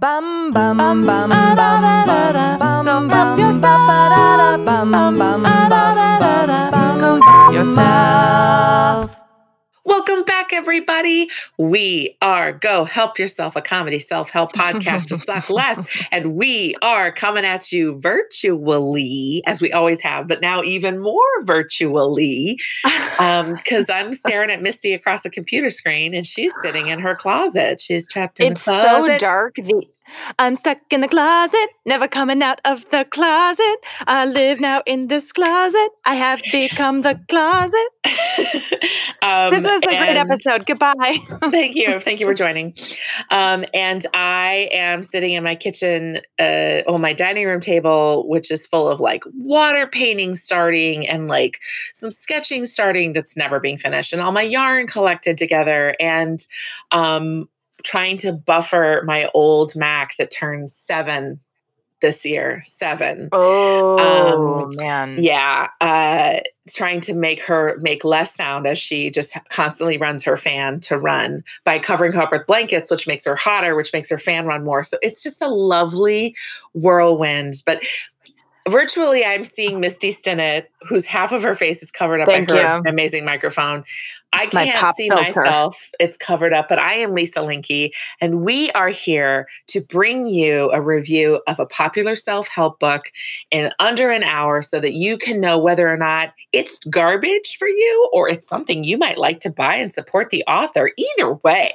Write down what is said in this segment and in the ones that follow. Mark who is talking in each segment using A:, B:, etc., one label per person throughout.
A: Bum bum bum bum bum bum bum bum yourself. Bum bum bum bum bum yourself.
B: Welcome back, everybody. We are Go Help Yourself, a comedy self help podcast to suck less. And we are coming at you virtually, as we always have, but now even more virtually. Because um, I'm staring at Misty across the computer screen and she's sitting in her closet. She's trapped in
A: It's
B: the closet.
A: so dark. The I'm stuck in the closet, never coming out of the closet. I live now in this closet. I have become the closet.
B: um,
A: This was a great episode. Goodbye.
B: Thank you. Thank you for joining. Um, and I am sitting in my kitchen, uh, on my dining room table, which is full of like water painting starting and like some sketching starting that's never being finished, and all my yarn collected together, and um, trying to buffer my old Mac that turns seven this year. Seven.
A: Oh
B: Um,
A: man.
B: Yeah, uh, trying to make her make less sound as she just constantly runs her fan to run by covering her up with blankets, which makes her hotter, which makes her fan run more. So it's just a lovely whirlwind. But virtually, I'm seeing Misty Stinnett, whose half of her face is covered up
A: Thank
B: by her
A: you.
B: amazing microphone. I
A: It's
B: can't see
A: filter.
B: myself. It's covered up, but I am Lisa Linky, and we are here to bring you a review of a popular self help book in under an hour so that you can know whether or not it's garbage for you or it's something you might like to buy and support the author. Either way,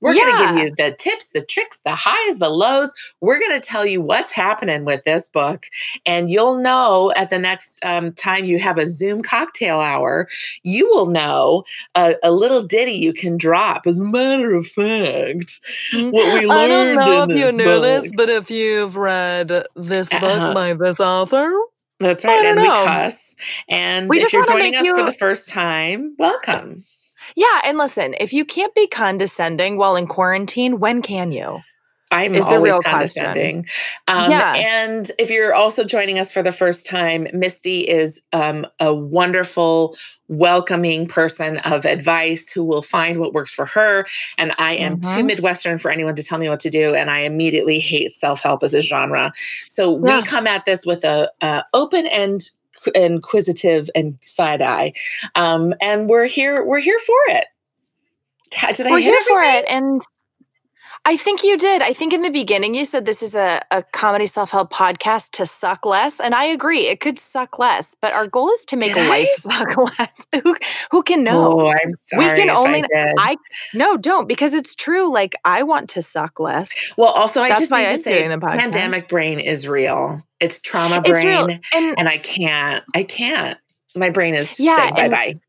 B: we're going to give you the tips, the tricks, the highs, the lows. We're going to tell you what's happening with this book. And you'll know at the next um, time you have a Zoom cocktail hour, you will know a, a little ditty you can drop. As a matter of fact, what we learned
A: I don't know
B: in
A: if you knew this, but if you've read this book
B: Uh-huh.
A: by this author,
B: That's
A: I
B: right.
A: don't
B: we
A: know.
B: cuss. And
A: We
B: if
A: just
B: you're joining us for the first time, welcome.
A: yeah. And listen, if you can't be condescending while in quarantine, when can you?
B: I'm
A: Is
B: always
A: real
B: condescending. Um,
A: Yeah.
B: And if you're also joining us for the first time, Misty is um, a wonderful, welcoming person of advice who will find what works for her. And I am too
A: Mhm.
B: Midwestern for anyone to tell me what to do. And I immediately hate self help as a genre. So
A: Yeah.
B: we come at this with a, uh open and inquisitive and side eye, um, and we're here. We're here for it. Did I
A: We're
B: hit
A: here for it. And I think you did. I think in the beginning you said this is a, a comedy self help podcast to suck less. And I agree, it could suck less, but our goal is to make
B: Did I?
A: life suck less. who, who can know?
B: Oh, I'm sorry.
A: We
B: can
A: only-
B: I.
A: I no, don't because it's true. Like I want to suck less.
B: Well, also, I
A: That's
B: just need to say,
A: the podcast.
B: pandemic brain is real. It's trauma
A: It's
B: brain.
A: And
B: and I can't. I can't. My brain is
A: Yeah,
B: saying bye bye.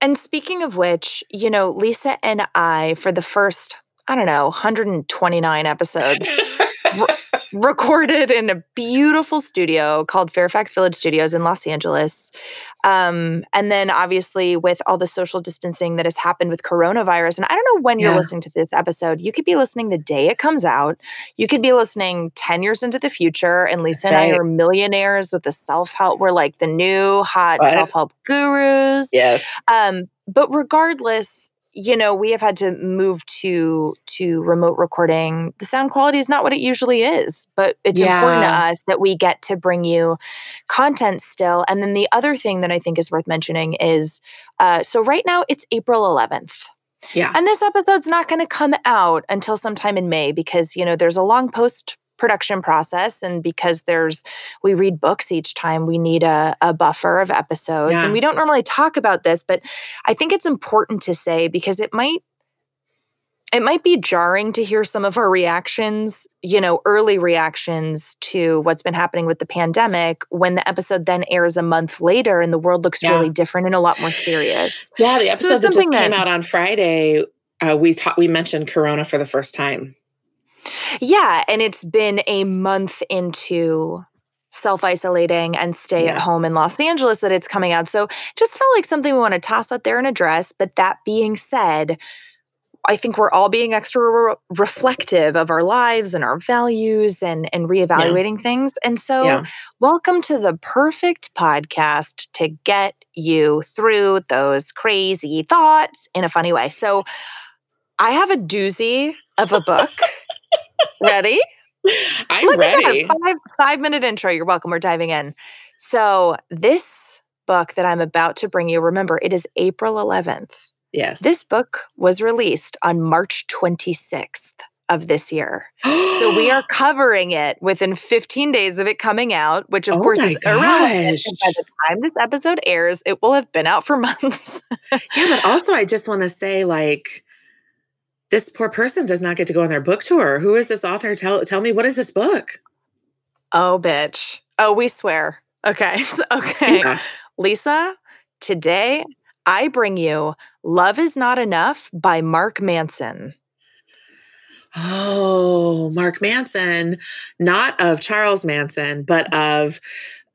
A: And speaking of which, you know, Lisa and I, for the first, I don't know, 129 episodes, recorded in a beautiful studio called Fairfax Village Studios in Los Angeles. Um, and then obviously with all the social distancing that has happened with coronavirus, and I don't know when you're listening to this episode. You could be listening the day it comes out. You could be listening 10 years into the future, and Lisa
B: That's
A: and I are millionaires with the self-help. We're like the new hot
B: What?
A: self-help gurus.
B: yes.
A: Um, but regardless, you know, we have had to move to to remote recording. The sound quality is not what it usually is, but it's important to us that we get to bring you content still. And then the other thing that I think is worth mentioning is uh, so right now it's April 11th.
B: Yeah.
A: And this episode's not going to come out until sometime in May because, you know, there's a long post production process and because there's we read books each time we need a, a buffer of episodes
B: Yeah.
A: and we don't normally talk about this but i think it's important to say because it might it might be jarring to hear some of our reactions you know early reactions to what's been happening with the pandemic when the episode then airs a month later and the world looks
B: Yeah.
A: really different and a lot more serious
B: Yeah. The episode
A: it's
B: that just came
A: that-
B: out on Friday, uh, we taught we mentioned Corona for the first time.
A: Yeah, and it's been a month into self isolating and stay at
B: Yeah.
A: home in Los Angeles that it's coming out. So just felt like something we want to toss out there and address. But that being said, I think we're all being extra re- reflective of our lives and our values and and reevaluating things. And so,
B: Yeah.
A: welcome to the perfect podcast to get you through those crazy thoughts in a funny way. So, I have a doozy of a book. Ready?
B: I'm
A: Look
B: ready.
A: Five, five minute intro. You're welcome. We're diving in. So, this book that I'm about to bring you, remember, it is April 11th.
B: Yes.
A: This book was released on March 26th of this year. So we are covering it within 15 days of it coming out, which of
B: Oh
A: course is irrelevant.
B: gosh.
A: By the time this episode airs, it will have been out for months.
B: Yeah, but also I just want to say, like, this poor person does not get to go on their book tour. Who is this author? Tell tell me what is this book?
A: oh, bitch. Oh, we swear. Okay. okay.
B: Yeah.
A: Lisa, today I bring you Love is Not Enough by Mark Manson.
B: Oh, Mark Manson, not of Charles Manson, but of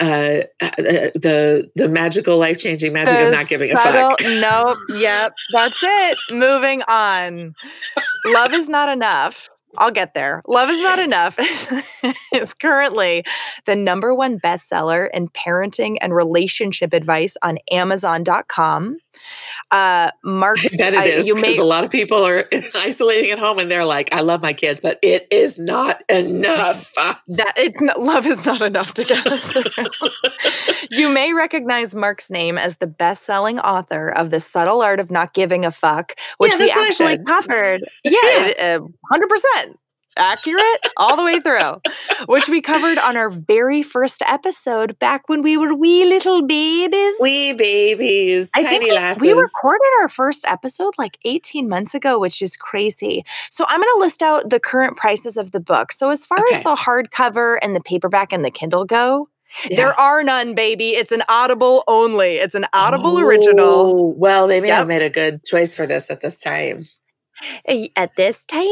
B: uh, uh, the the magical life changing magic of not giving a fuck.
A: Nope. Yep. That's it. Moving on. Love is not enough. I'll get there. Love is not enough is currently the number one bestseller in parenting and relationship advice on Amazon.com. Uh, Mark's,
B: I bet it
A: I-
B: is
A: you
B: because
A: may
B: a lot of people are isolating at home and they're like, "I love my kids, but it is not enough."
A: that it's not, love is not enough to get us through. you may recognize Mark's name as the best-selling author of The Subtle Art of Not Giving a Fuck, which
B: Yeah,
A: we
B: that's what I
A: actually covered. Yeah, uh, 100% accurate all the way through, which we covered on our very first episode back when we were wee little babies.
B: Wee babies,
A: I
B: tiny
A: think we,
B: lasses.
A: we recorded our first episode like 18 months ago, which is crazy. So I'm going to list out the current prices of the book. So as far
B: Okay.
A: as the hardcover and the paperback and the Kindle go,
B: Yeah.
A: there are none, baby. It's an Audible only. It's an Audible original.
B: Oh, Well, they may
A: Yep.
B: have made a good choice for this at this time.
A: At this time,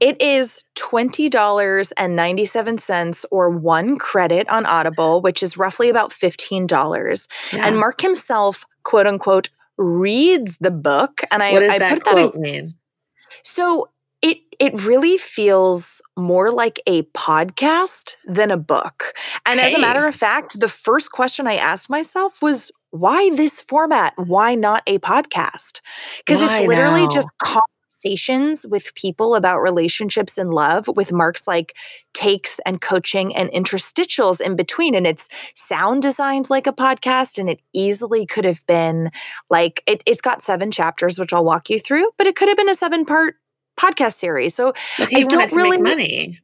A: it is $20.97 or one credit on Audible, which is roughly about $15.
B: Yeah.
A: And Mark himself, quote unquote, reads the book. And I,
B: what does
A: I
B: that
A: put that in
B: quote mean?
A: So it it really feels more like a podcast than a book. And as a matter of fact, the first question I asked myself was why this format? Why not a podcast? Because it's literally
B: now?
A: just conversations with people about relationships and love with Mark's like takes and coaching and interstitials in between. And it's sound designed like a podcast. And it easily could have been like it, it's got seven chapters, which I'll walk you through, but it could have been a seven part podcast series. So I don't really-
B: make money.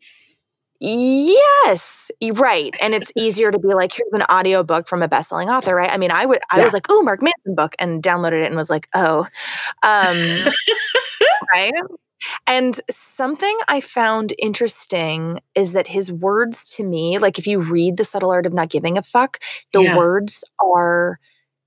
A: Yes, right. And it's easier to be like, here's an audiobook from a best-selling author, right? I mean, I would I
B: Yeah.
A: was like, oh, Mark Manson book, and downloaded it and was like, oh. Um right. And something I found interesting is that his words to me, like if you read The Subtle Art of Not Giving a Fuck, the
B: Yeah.
A: words are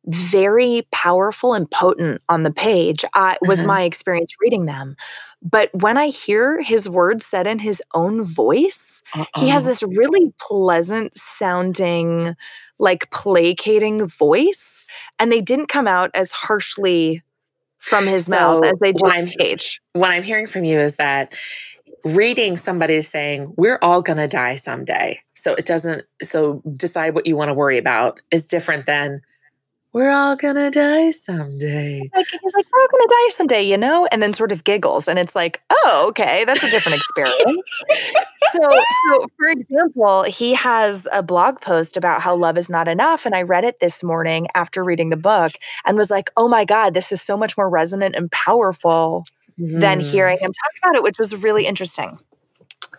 A: very powerful and potent on the page. I was
B: Uh-huh.
A: my experience reading them. But when I hear his words said in his own voice, he has this really pleasant sounding, like placating voice. And they didn't come out as harshly from his mouth as they do on page.
B: what I'm hearing from you is that reading somebody saying we're all going to die someday. So it doesn't so decide what you want to worry about is different than we're all to die someday.
A: Like he's like, we're all gonna die someday, you know? And then sort of giggles. And it's like, oh, okay, that's a different experience. so so for example, he has a blog post about how love is not enough. And I read it this morning after reading the book and was like, oh my God, this is so much more resonant and powerful than
B: Mm.
A: hearing him talk about it, which was really interesting.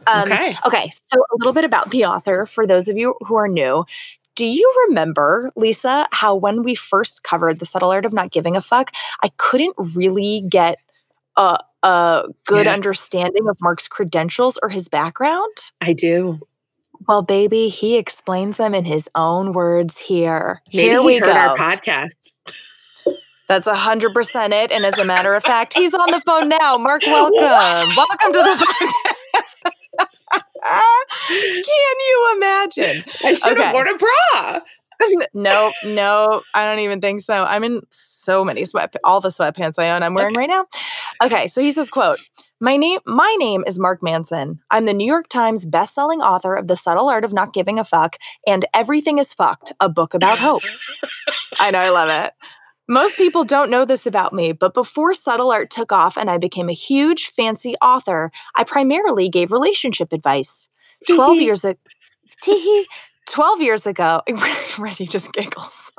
A: Um,
B: okay.
A: Okay, so a little bit about the author for those of you who are new. Do you remember, Lisa, how when we first covered The Subtle Art of Not Giving a Fuck, I couldn't really get a, a good
B: Yes.
A: understanding of Mark's credentials or his background?
B: I do.
A: Well, baby, he explains them in his own words here.
B: Maybe
A: here
B: he
A: we
B: heard
A: go.
B: our podcast.
A: That's a hundred percent it. And as a matter of fact, he's on the phone now. Mark, welcome. welcome to the podcast. Can you imagine?
B: I should
A: Okay.
B: have worn a bra.
A: no, no, I don't even think so. I'm in so many sweat, all the sweatpants I own. I'm wearing right now. Okay, so he says, "quote My name, my name is Mark Manson. I'm the New York Times best-selling author of The Subtle Art of Not Giving a Fuck and Everything Is Fucked, a book about hope. I know, I love it. Most people don't know this about me, but before subtle art took off and I became a huge, fancy author, I primarily gave relationship advice. 12 years ago, 12 years ago, Reddy just giggles.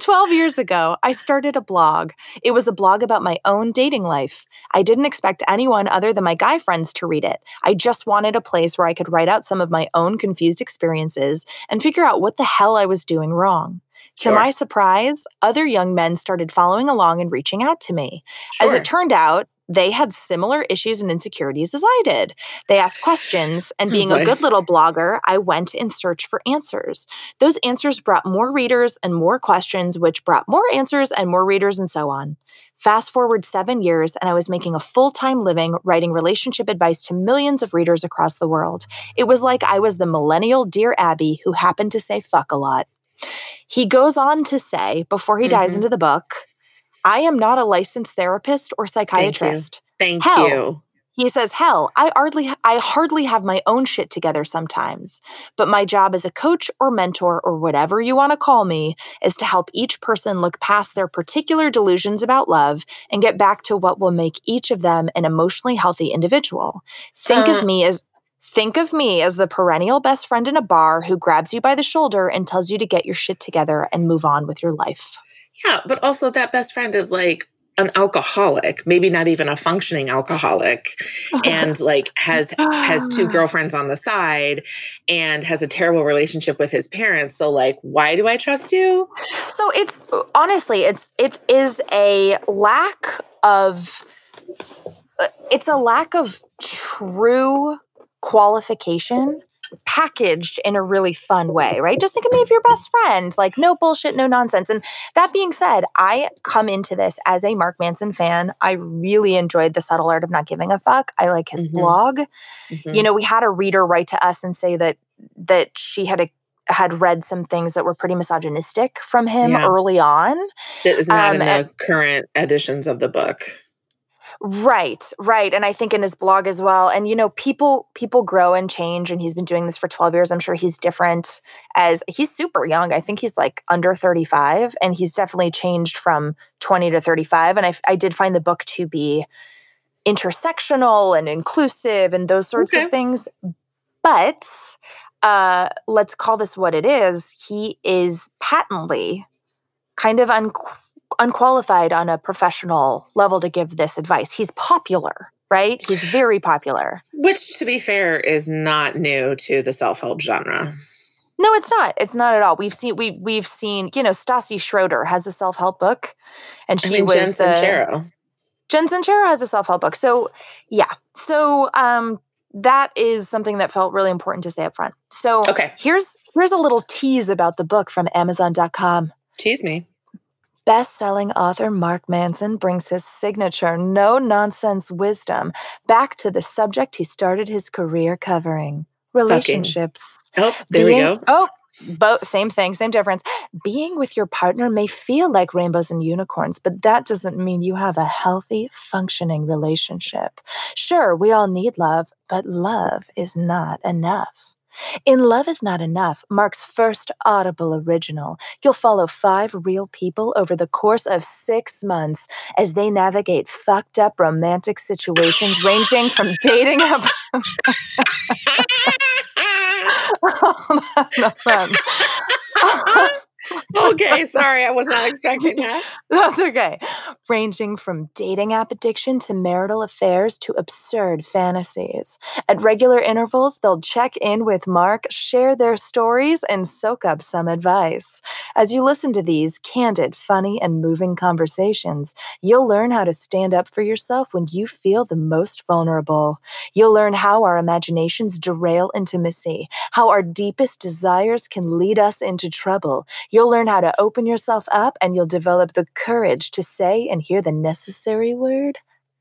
A: 12 years ago, I started a blog. It was a blog about my own dating life. I didn't expect anyone other than my guy friends to read it. I just wanted a place where I could write out some of my own confused experiences and figure out what the hell I was doing wrong. Sure. To my surprise, other young men started following along and reaching out to me. Sure. As it turned out, they had similar issues and insecurities as I did. They asked questions, and hmm, being a good little blogger, I went in search for answers. Those answers brought more readers and more questions, which brought more answers and more readers, and so on. Fast forward seven years, and I was making a full time living writing relationship advice to millions of readers across the world. It was like I was the millennial Dear Abby who happened to say fuck a lot. He goes on to say, before he mm-hmm. dives into the book, I am not a licensed therapist or psychiatrist.
B: Thank you. Thank hell, you.
A: He says, "Hell, I hardly I hardly have my own shit together sometimes, but my job as a coach or mentor or whatever you want to call me is to help each person look past their particular delusions about love and get back to what will make each of them an emotionally healthy individual. Think uh, of me as Think of me as the perennial best friend in a bar who grabs you by the shoulder and tells you to get your shit together and move on with your life.
B: Yeah, but also that best friend is like an alcoholic, maybe not even a functioning alcoholic, and like has has two girlfriends on the side and has a terrible relationship with his parents. So like, why do I trust you?
A: So it's honestly, it's it is a lack of uh, it's a lack of true qualification packaged in a really fun way, right? Just think of me as your best friend, like no bullshit, no nonsense. And that being said, I come into this as a Mark Manson fan. I really enjoyed The Subtle Art of Not Giving a Fuck. I like his mm-hmm. blog. Mm-hmm. You know, we had a reader write to us and say that that she had a had read some things that were pretty misogynistic from him yeah. early on.
B: It is not um, in the and, current editions of the book.
A: Right, right. And I think in his blog as well. And you know, people people grow and change and he's been doing this for 12 years. I'm sure he's different as he's super young. I think he's like under 35 and he's definitely changed from 20 to 35 and I I did find the book to be intersectional and inclusive and those sorts okay. of things. But uh let's call this what it is. He is patently kind of unqualified unqualified on a professional level to give this advice. He's popular, right? He's very popular.
B: Which, to be fair, is not new to the self help genre.
A: No, it's not. It's not at all. We've seen we we've seen, you know, Stassi Schroeder has a self-help book and she I mean, was Jen the Sincero. Jen Sincero has a self-help book. So, yeah. So, um that is something that felt really important to say up front. So, okay. here's here's a little tease about the book from amazon.com.
B: Tease me.
A: Best-selling author Mark Manson brings his signature no-nonsense wisdom back to the subject he started his career covering: relationships.
B: Okay. Oh, there Being, we go.
A: Oh, both same thing, same difference. Being with your partner may feel like rainbows and unicorns, but that doesn't mean you have a healthy, functioning relationship. Sure, we all need love, but love is not enough. In Love Is Not Enough, Mark's first Audible original, you'll follow five real people over the course of six months as they navigate fucked up romantic situations ranging from dating up.
B: okay, sorry, I was not expecting that.
A: That's okay. Ranging from dating app addiction to marital affairs to absurd fantasies. At regular intervals, they'll check in with Mark, share their stories, and soak up some advice. As you listen to these candid, funny, and moving conversations, you'll learn how to stand up for yourself when you feel the most vulnerable. You'll learn how our imaginations derail intimacy, how our deepest desires can lead us into trouble. You'll learn how to open yourself up and you'll develop the courage to say and hear the necessary word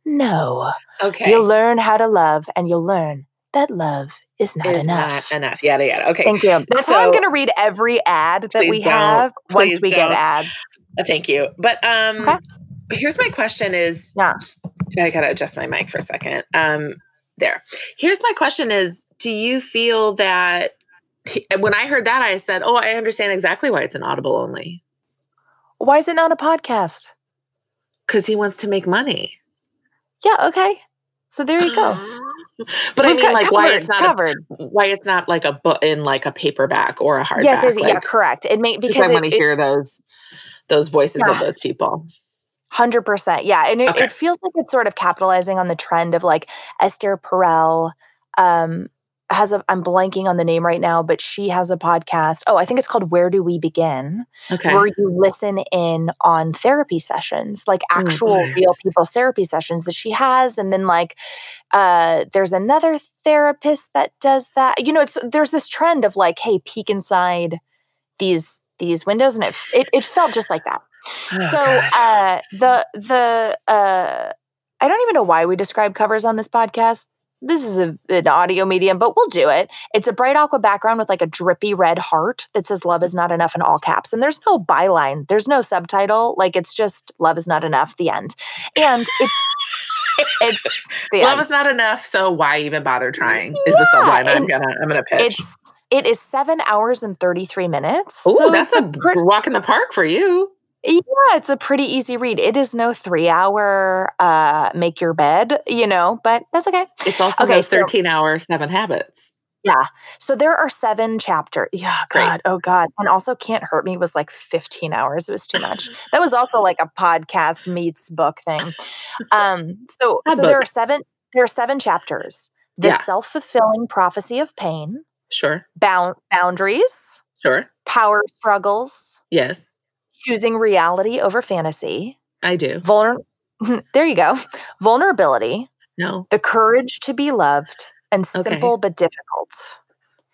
A: no.
B: Okay.
A: You'll learn how to love and you'll learn that love is not is enough.
B: Not enough. Yada yada. Okay.
A: Thank you. That's so, how I'm going to read every ad that we have once we don't. get ads.
B: Uh, thank you. But um okay. here's my question is
A: yeah.
B: I got to adjust my mic for a second. Um there. Here's my question is do you feel that when I heard that, I said, "Oh, I understand exactly why it's an Audible only."
A: Why is it not a podcast?
B: Because he wants to make money.
A: Yeah, okay. So there you go.
B: but I
A: We've
B: mean,
A: got
B: like, why it's not a, why it's not like a book in like a paperback or a hardback.
A: yes, yes,
B: like,
A: yeah, correct. It may
B: because
A: because
B: I want to hear those those voices of those people.
A: Hundred percent, yeah, and it,
B: Okay.
A: it feels like it's sort of capitalizing on the trend of like Esther Perel. Um, has a I'm blanking on the name right now, but she has a podcast. Oh, I think it's called Where Do We Begin,
B: Okay.
A: where you listen in on therapy sessions, like
B: Oh,
A: actual real people's therapy sessions that she has, and then like uh, there's another therapist that does that. You know, it's there's this trend of like, hey, peek inside these these windows, and it it, it felt just like that.
B: Oh,
A: so
B: God.
A: uh the the uh i don't even know why we describe covers on this podcast this is a, an audio medium but we'll do it it's a bright aqua background with like a drippy red heart that says love is not enough in all caps and there's no byline there's no subtitle like it's just love is not enough the end and it's it's the
B: love
A: end.
B: is not enough, so why even bother trying? Is the
A: Yeah,
B: subline I'm gonna I'm gonna pitch.
A: it's it is seven hours and 33 minutes
B: Oh,
A: so
B: that's a
A: pretty
B: walk in the park for you.
A: Yeah, it's a pretty easy read. It is no three hour uh make your bed, you know, but that's okay.
B: It's also
A: Okay,
B: no
A: so-
B: 13 hour seven habits. Yeah.
A: So there are seven chapters. Yeah,
B: Great.
A: God. Oh God. And also Can't Hurt Me was like 15 hours. It was too much. that was also like a podcast meets book thing. Um, so
B: A
A: so there are seven, there are seven chapters. The
B: Yeah.
A: self-fulfilling prophecy of pain,
B: Sure.
A: bound boundaries,
B: Sure.
A: power struggles,
B: Yes,
A: choosing reality over fantasy,
B: I do.
A: vulner there you go. Vulnerability,
B: No.
A: the courage to be loved, and
B: Okay.
A: simple but difficult.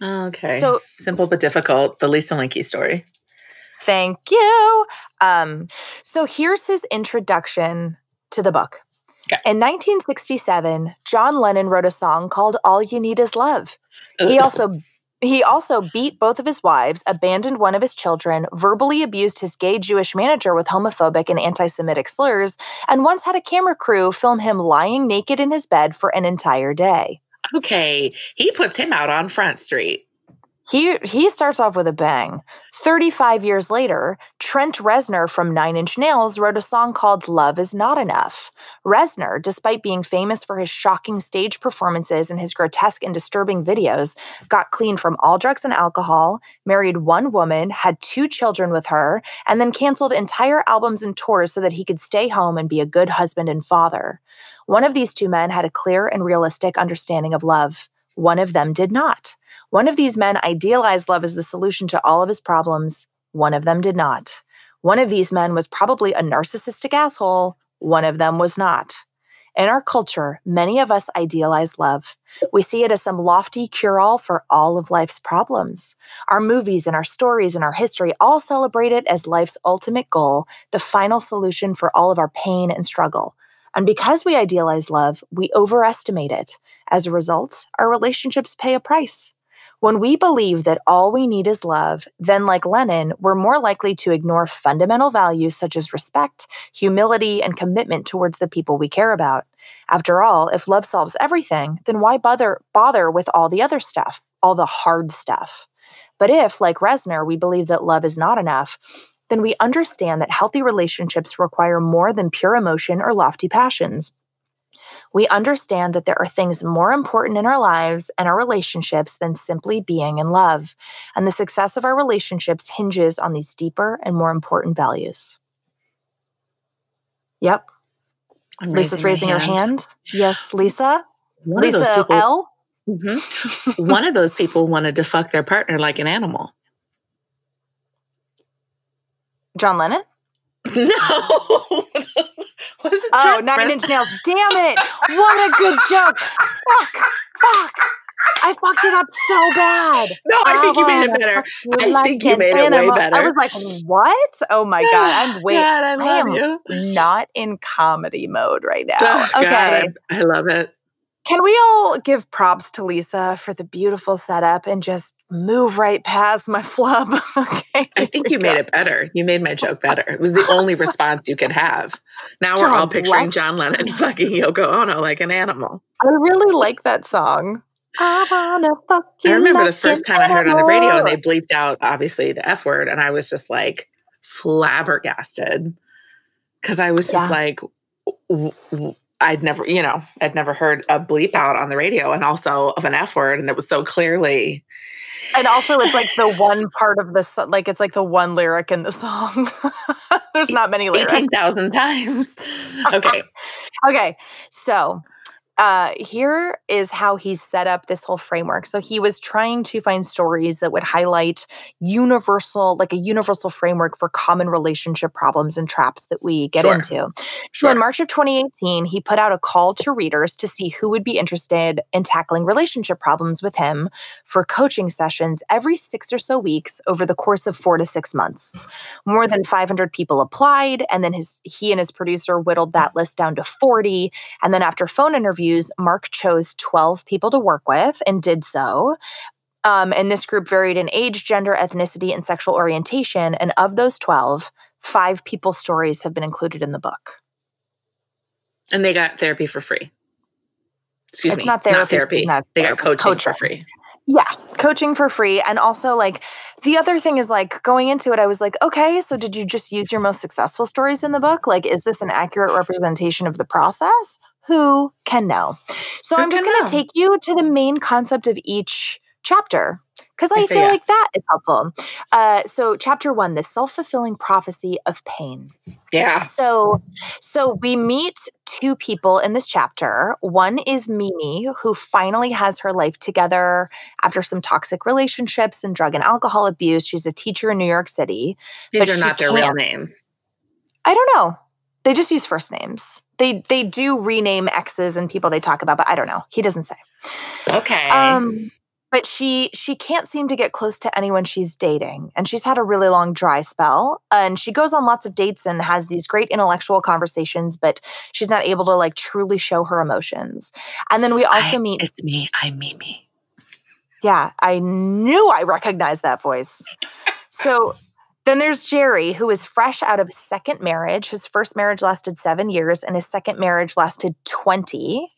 B: Okay.
A: So
B: simple but difficult. The Lisa Linky story.
A: thank you. Um, so here's his introduction to the book.
B: Okay.
A: In 1967, John Lennon wrote a song called All You Need Is Love. He also he also beat both of his wives, abandoned one of his children, verbally abused his gay Jewish manager with homophobic and anti-Semitic slurs, and once had a camera crew film him lying naked in his bed for an entire day.
B: Okay. He puts him out on Front Street.
A: He he starts off with a bang. 35 years later, Trent Reznor from Nine Inch Nails wrote a song called Love Is Not Enough. Reznor, despite being famous for his shocking stage performances and his grotesque and disturbing videos, got clean from all drugs and alcohol, married one woman, had two children with her, and then canceled entire albums and tours so that he could stay home and be a good husband and father. One of these two men had a clear and realistic understanding of love. One of them did not. One of these men idealized love as the solution to all of his problems. One of them did not. One of these men was probably a narcissistic asshole. One of them was not. In our culture, many of us idealize love. We see it as some lofty cure all for all of life's problems. Our movies and our stories and our history all celebrate it as life's ultimate goal, the final solution for all of our pain and struggle. And because we idealize love, we overestimate it. As a result, our relationships pay a price. When we believe that all we need is love, then, like Lennon, we're more likely to ignore fundamental values such as respect, humility, and commitment towards the people we care about. After all, if love solves everything, then why bother bother with all the other stuff, all the hard stuff? But if, like Reznor, we believe that love is not enough, then we understand that healthy relationships require more than pure emotion or lofty passions. We understand that there are things more important in our lives and our relationships than simply being in love. And the success of our relationships hinges on these deeper and more important values. Yep.
B: I'm
A: Lisa's raising
B: my
A: her hand. Yes, Lisa.
B: One
A: Lisa
B: people,
A: L.
B: Mhm. One of those people wanted to fuck their partner like an animal.
A: John Lennon.
B: No. Was it
A: Oh, Nine
B: Reznor?
A: Inch Nails. Damn it. What a good joke. Fuck. Fuck. I fucked it up so bad.
B: No, I think you made it better. I think you made it way
A: animal. I was like, what? Oh my God. I'm wait.
B: God, I
A: I am
B: you.
A: not in comedy mode right now.
B: Oh, God,
A: okay.
B: I, I love it.
A: Can we all give props to Lisa for the beautiful setup and just move right past my flub? okay.
B: I think you made
A: go.
B: it better. You made my joke better. It was the only response you could have. Now we're all picturing? John Lennon fucking Yoko Ono like an animal.
A: I really like that song. I wanna fuck you
B: I remember the first time I heard it on the radio and they bleeped out obviously the F word, and I was just like, flabbergasted because I was just
A: Yeah.
B: like, w- w- I'd never, you know, I'd never heard a bleep out on the radio and also of an F word. And it was so clearly,
A: And also, it's like the one part of the so- like it's like the one lyric in the song. There's not many lyrics.
B: 18,000 times. Okay.
A: Okay, so uh, here is how he set up this whole framework. So he was trying to find stories that would highlight universal, like a universal framework for common relationship problems and traps that we get
B: Sure.
A: into. So
B: Sure.
A: in March of 2018, he put out a call to readers to see who would be interested in tackling relationship problems with him for coaching sessions every six or so weeks over the course of four to six months. More than 500 people applied, and then his he and his producer whittled that list down to 40. And then after phone interviews, Mark chose 12 people to work with and did so. Um, and this group varied in age, gender, ethnicity, and sexual orientation. And of those 12, five people's stories have been included in the book.
B: and they got therapy for free. Excuse
A: It's
B: me.
A: not therapy,
B: Not therapy.
A: not
B: they got
A: therapy,
B: coaching, for free.
A: Yeah, coaching for free. And also, like, the other thing is, like, going into it, I was like, okay, so did you just use your most successful stories in the book? Like, is this an accurate representation of the process? Who can know? So,
B: Who
A: I'm just going to take you to the main concept of each chapter because
B: I
A: I, feel like that is helpful. Uh, so, chapter one, the self fulfilling prophecy of pain.
B: Yeah.
A: So, so we meet two people in this chapter. One is Mimi, who finally has her life together after some toxic relationships and drug and alcohol abuse. She's a teacher in New York City.
B: These
A: But
B: are not their real names.
A: I don't know. They just use first names. They they do rename exes and people they talk about, but I don't know. He doesn't say.
B: Okay.
A: Um, but she she can't seem to get close to anyone she's dating, and she's had a really long dry spell. And she goes on lots of dates and has these great intellectual conversations, but she's not able to like truly show her emotions. And then we also
B: I-
A: meet.
B: It's me. I'm Mimi.
A: Yeah, I knew I recognized that voice. So then there's Jerry, who is fresh out of his second marriage. His first marriage lasted seven years, and his second marriage lasted 20.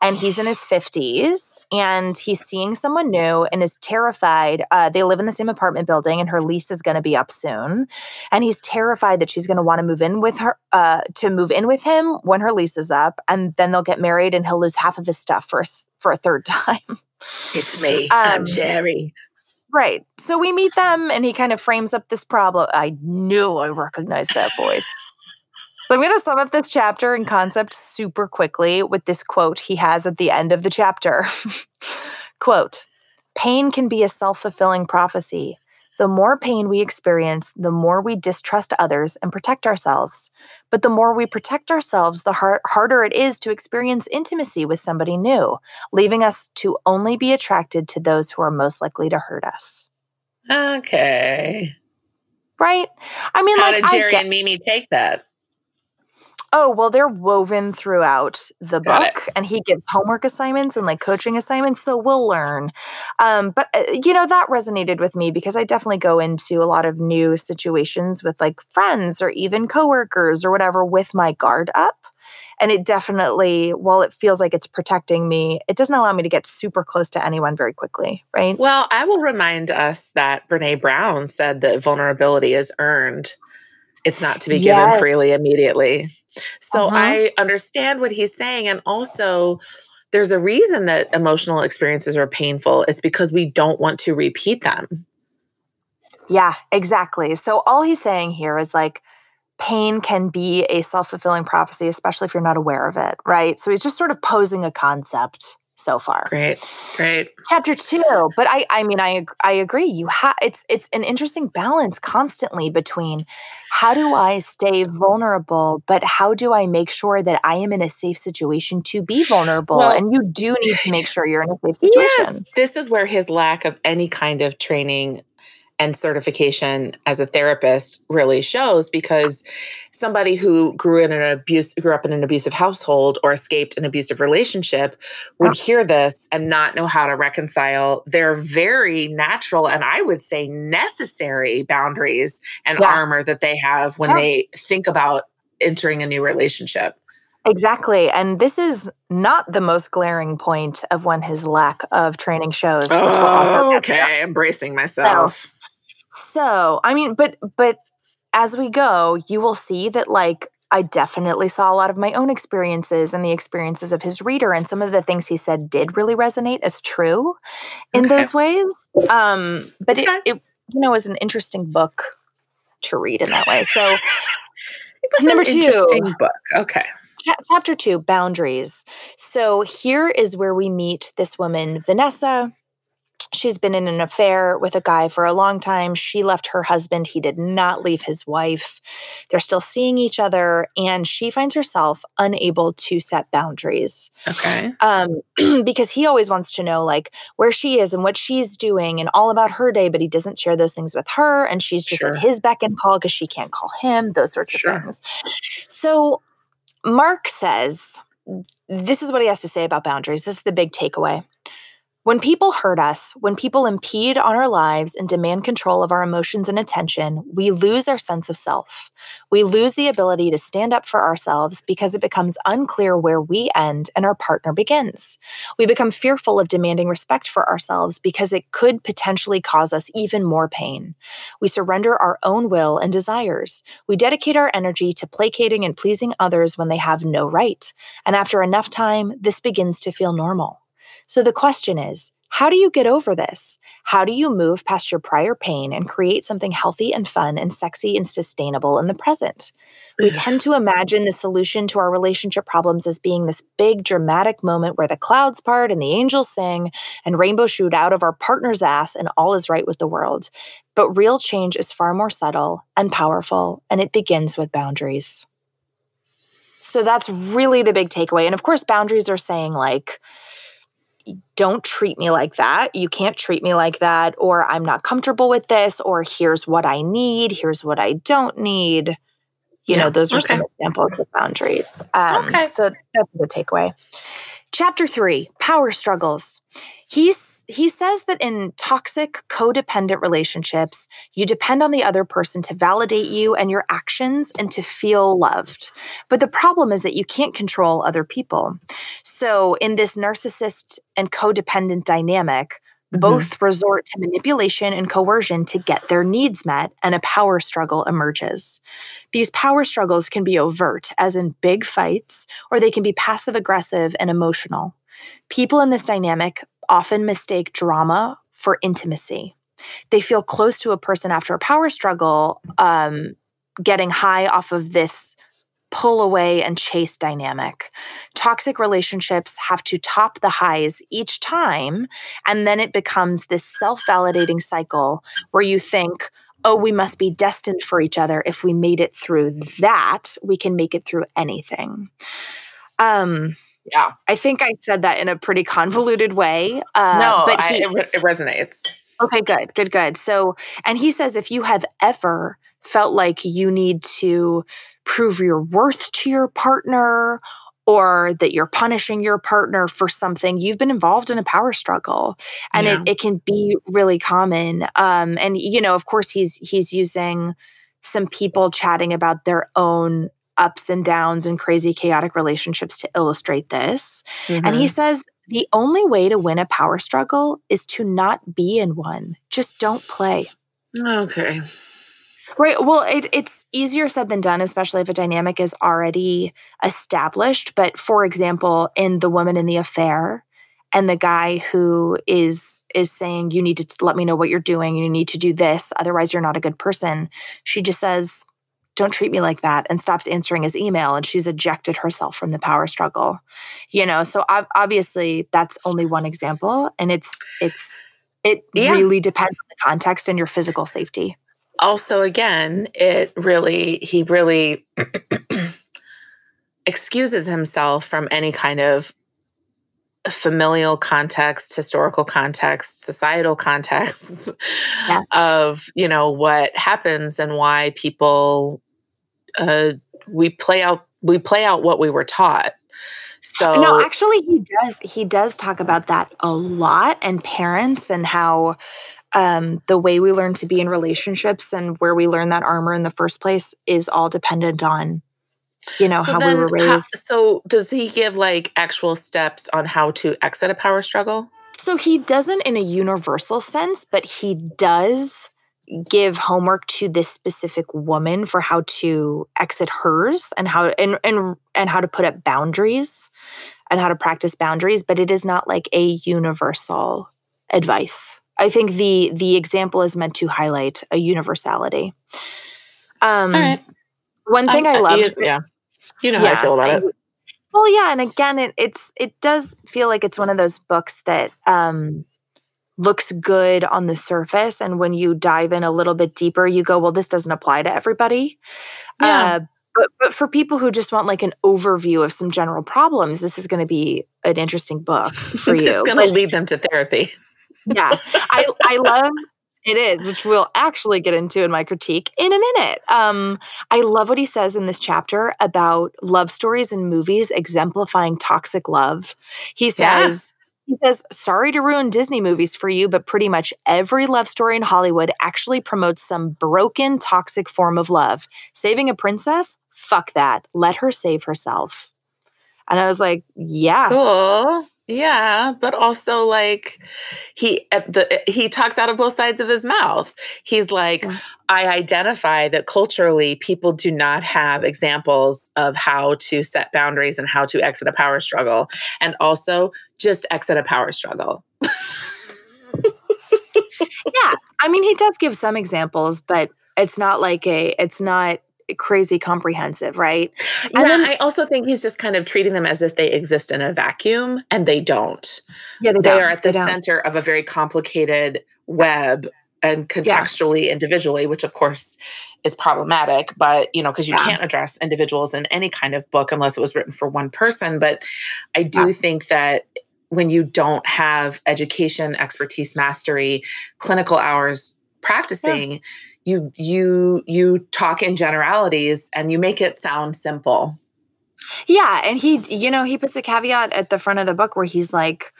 A: And he's in his 50s, and he's seeing someone new and is terrified. Uh, they live in the same apartment building, and her lease is going to be up soon. And he's terrified that she's going to want to move in with her, uh, to move in with him when her lease is up, and then they'll get married, and he'll lose half of his stuff for a, for a third time.
B: It's me.
A: I'm
B: I'm Jerry.
A: Right. So we meet them and he kind of frames up this problem. I knew I recognized that voice. So I'm going to sum up this chapter and concept super quickly with this quote he has at the end of the chapter. quote Pain can be a self fulfilling prophecy. The more pain we experience, the more we distrust others and protect ourselves. But the more we protect ourselves, the har- harder it is to experience intimacy with somebody new, leaving us to only be attracted to those who are most likely to hurt us.
B: Okay.
A: Right? I mean,
B: How
A: like,
B: did Jerry
A: get-
B: and Mimi take that?
A: Oh, well, they're woven throughout the
B: Got it.
A: book, and he gives homework assignments and like coaching assignments, so we'll learn. Um, but uh, you know, that resonated with me because I definitely go into a lot of new situations with like friends or even coworkers or whatever with my guard up. And it definitely, while it feels like it's protecting me, it doesn't allow me to get super close to anyone very quickly, right?
B: Well, I will remind us that Brene Brown said that vulnerability is earned. It's not to be given freely immediately. So
A: Uh-huh.
B: I understand what he's saying. And also, there's a reason that emotional experiences are painful. It's because we don't want to repeat them.
A: Yeah, exactly. So all he's saying here is like pain can be a self-fulfilling prophecy especially if you're not aware of it, right? So he's just sort of posing a concept so far.
B: Great. Great.
A: Chapter 2, but I I mean I I agree. You have it's it's an interesting balance constantly between how do I stay vulnerable, but how do I make sure that I am in a safe situation to be vulnerable?
B: Well-
A: and you do need to make sure you're in a safe situation.
B: Yes. This is where his lack of any kind of training and certification as a therapist really shows because somebody who grew in an abuse grew up in an abusive household or escaped an abusive relationship would hear this and not know how to reconcile their very natural and I would say necessary boundaries and
A: Yeah.
B: armor that they have when
A: Yeah.
B: they think about entering a new relationship.
A: Exactly. And this is not the most glaring point of when his lack of training shows.
B: Oh, okay, I'm bracing myself.
A: So, I mean, but but as we go, you will see that like I definitely saw a lot of my own experiences and the experiences of his reader, and some of the things he said did really resonate as true in
B: Okay.
A: those ways. Um, but
B: Okay.
A: it, it, you know, is an interesting book to read in that way. So,
B: It was
A: Number
B: an
A: two.
B: interesting book. Okay.
A: cha- chapter two, boundaries. So here is where we meet this woman, Vanessa. She's been in an affair with a guy for a long time. She left her husband. He did not leave his wife. They're still seeing each other, and she finds herself unable to set boundaries
B: Okay.
A: um, because he always wants to know like where she is and what she's doing and all about her day, but he doesn't share those things with her, and she's just
B: Sure.
A: at his beck and call because she can't call him. Those sorts
B: Sure.
A: of things. So Mark says this is what he has to say about boundaries. This is the big takeaway. When people hurt us, when people impede on our lives and demand control of our emotions and attention, we lose our sense of self. We lose the ability to stand up for ourselves because it becomes unclear where we end and our partner begins. We become fearful of demanding respect for ourselves because it could potentially cause us even more pain. We surrender our own will and desires. We dedicate our energy to placating and pleasing others when they have no right. And after enough time, this begins to feel normal. So the question is how do you get over this? How do you move past your prior pain and create something healthy and fun and sexy and sustainable in the present? We tend to imagine the solution to our relationship problems as being this big dramatic moment where the clouds part and the angels sing and rainbows shoot out of our partner's ass and all is right with the world. But real change is far more subtle and powerful, and it begins with boundaries. So that's really the big takeaway. And of course, boundaries are saying, like, don't treat me like that. You can't treat me like that. Or I'm not comfortable with this. Or here's what I need. Here's what I don't need. You
B: Yeah,
A: know, those are
B: okay.
A: some examples of boundaries. Um,
B: Okay.
A: So that's the takeaway. Chapter three power struggles. He's he says that in toxic codependent relationships, you depend on the other person to validate you and your actions and to feel loved. But the problem is that you can't control other people. So, in this narcissist and codependent dynamic,
B: Mhm.
A: both resort to manipulation and coercion to get their needs met, and a power struggle emerges. These power struggles can be overt, as in big fights, or they can be passive aggressive and emotional. People in this dynamic often mistake drama for intimacy. They feel close to a person after a power struggle, um, getting high off of this pull away and chase dynamic. Toxic relationships have to top the highs each time, and then it becomes this self validating cycle where you think, oh, we must be destined for each other. If we made it through that, we can make it through anything. Um,
B: Yeah.
A: I think I said that in a pretty convoluted way. Uh,
B: no,
A: but
B: I, it, re- it resonates.
A: Okay, good, good, good. So, and he says if you have ever felt like you need to prove your worth to your partner or that you're punishing your partner for something, you've been involved in a power struggle. And
B: Yeah.
A: it, it can be really common. Um, and you know, of course, he's he's using some people chatting about their own ups and downs and crazy chaotic relationships to illustrate this. And he
B: Mhm.
A: says the only way to win a power struggle is to not be in one. Just don't play.
B: okay.
A: Right. Well, it, it's easier said than done, especially if a dynamic is already established. But for example, in the woman in the affair, and the guy who is is saying you need to let me know what you're doing you need to do this otherwise you're not a good person she just says don't treat me like that and stops answering his email and she's ejected herself from the power struggle you know so ob- obviously that's only one example and it's it's it
B: Yeah.
A: really depends on the context and your physical safety
B: also again it really he really excuses himself from any kind of familial context historical context societal context
A: Yeah.
B: of you know what happens and why people uh we play out we play out what we were taught. So
A: no actually he does he does talk about that a lot and parents and how um, the way we learn to be in relationships and where we learn that armor in the first place is all dependent on you know
B: so
A: how we were
B: how-
A: raised.
B: so does he give like actual steps on how to exit a power struggle?
A: So he doesn't in a universal sense but he does give homework to this specific woman for how to exit hers and how and and and how to put up boundaries and how to practice boundaries but it is not like a universal advice i think the the example is meant to highlight a universality um
B: right.
A: one thing i, love
B: yeah. You know how I feel about it.
A: and- Well, yeah, and again, it, it's it does feel like it's one of those books that um, looks good on the surface, and when you dive in a little bit deeper, you go, "Well, this doesn't apply to everybody."
B: Yeah.
A: Uh, but but for people who just want like an overview of some general problems, this is going to be an interesting book for you.
B: it's going to lead them to therapy.
A: yeah, I I love it is, which we'll actually get into in my critique in a minute. Um, I love what he says in this chapter about love stories and movies exemplifying toxic love. He says. He says, sorry to ruin Disney movies for you, but pretty much every love story in Hollywood actually promotes some broken, toxic form of love. Saving a princess? Fuck that. Let her save herself. And I was like, yeah.
B: Cool. Yeah, but also like he eh, the eh, he talks out of both sides of his mouth. He's like,
A: Yeah.
B: I identify that culturally people do not have examples of how to set boundaries and how to exit a power struggle, and also just exit a power struggle.
A: yeah i mean he does give some examples but it's not like a it's not crazy comprehensive right
B: Yeah,
A: And then-
B: I also think he's just kind of treating them as if they exist in a vacuum, and they don't.
A: yeah
B: they are at the center of a very complicated web and contextually individually which of course is problematic but you know because you
A: Yeah.
B: can't address individuals in any kind of book unless it was written for one person but i do
A: Yeah.
B: think that when you don't have education expertise mastery clinical hours practicing you you you talk in generalities and you make it sound simple.
A: Yeah and he you know he puts a caveat at the front of the book where he's like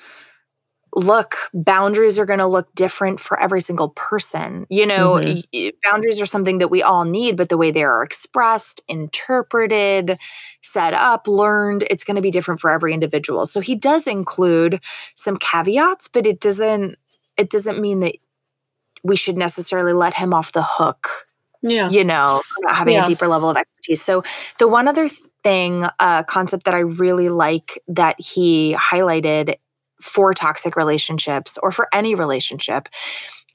A: look boundaries are going to look different for every single person you know
B: Mhm.
A: y- y- boundaries are something that we all need but the way they are expressed interpreted set up learned it's going to be different for every individual so he does include some caveats but it doesn't it doesn't mean that we should necessarily let him off the hook
B: yeah
A: you know, having
B: Yeah.
A: a deeper level of expertise. So the one other thing, uh, concept that I really like that he highlighted for toxic relationships or for any relationship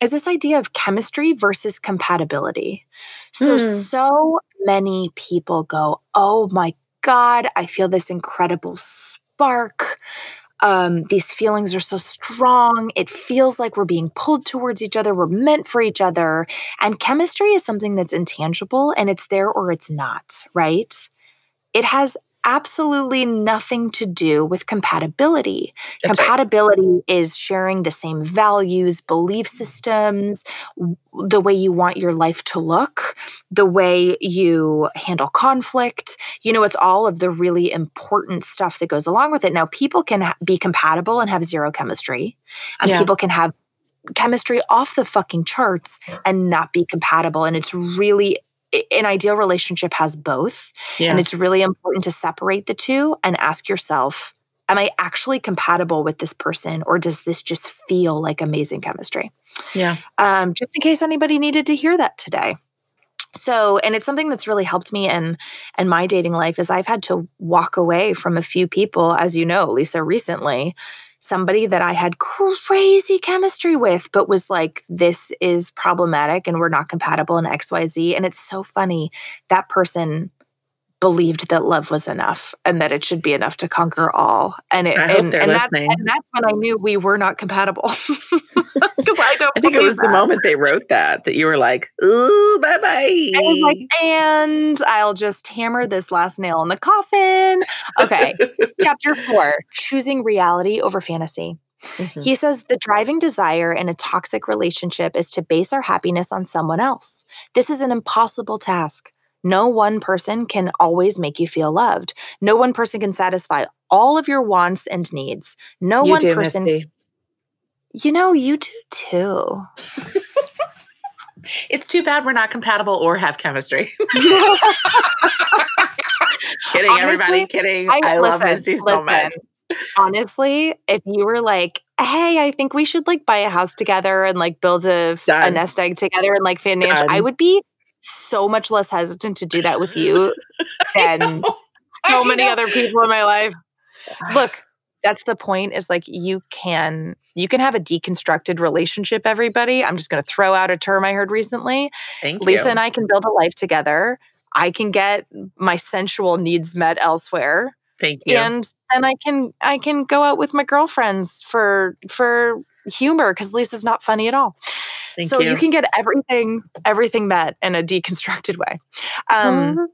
A: is this idea of chemistry versus compatibility. So,
B: Hmm.
A: so many people go, Oh my God, I feel this incredible spark. Um, these feelings are so strong. It feels like we're being pulled towards each other. We're meant for each other. And chemistry is something that's intangible and it's there or it's not, right? It has absolutely nothing to do with compatibility.
B: That's right.
A: compatibility is sharing the same values, belief systems, the way you want your life to look, the way you handle conflict. You know, it's all of the really important stuff that goes along with it. Now, people can ha- be compatible and have zero chemistry, and
B: Yeah.
A: people can have chemistry off the fucking charts and not be compatible. And it's really an ideal relationship has both.
B: yeah
A: And it's really important to separate the two and ask yourself, am I actually compatible with this person or does this just feel like amazing chemistry?
B: yeah
A: Um, just in case anybody needed to hear that today. So, and it's something that's really helped me in in my dating life is I've had to walk away from a few people, as you know, Lisa, recently, somebody that I had crazy chemistry with, but was like, this is problematic and we're not compatible in XYZ. And it's so funny. That person believed that love was enough and that it should be enough to conquer all. And it and, and, that's,
B: listening.
A: and that's when I knew we were not compatible. Because I don't
B: I think it was the moment they wrote that that you were like, "Ooh, bye bye."
A: I was like, and I'll just hammer this last nail in the coffin. Okay. Chapter four choosing reality over fantasy.
B: Mhm.
A: He says the driving desire in a toxic relationship is to base our happiness on someone else. This is an impossible task. No one person can always make you feel loved. No one person can satisfy all of your wants and needs. No
B: you
A: one
B: do,
A: person,
B: Misty.
A: you know, you do too.
B: It's too bad we're not compatible or have chemistry. kidding, everybody. Kidding.
A: I-
B: I, love
A: listen,
B: Misty so
A: listen.
B: much.
A: honestly, if you were like, hey, I think we should like buy a house together and like build a, a nest egg together and like financial, I would be so much less hesitant to do that with you than so many other people in my life. Look, that's the point is like you can you can have a deconstructed relationship everybody. I'm just going to throw out a term I heard recently.
B: Thank
A: Lisa
B: you.
A: and I can build a life together. I can get my sensual needs met elsewhere
B: Thank you.
A: and then I can I can go out with my girlfriends for for humor cuz Lisa's not funny at all.
B: Thank
A: so
B: you.
A: you can get everything everything met in a deconstructed way. Um
B: Mhm.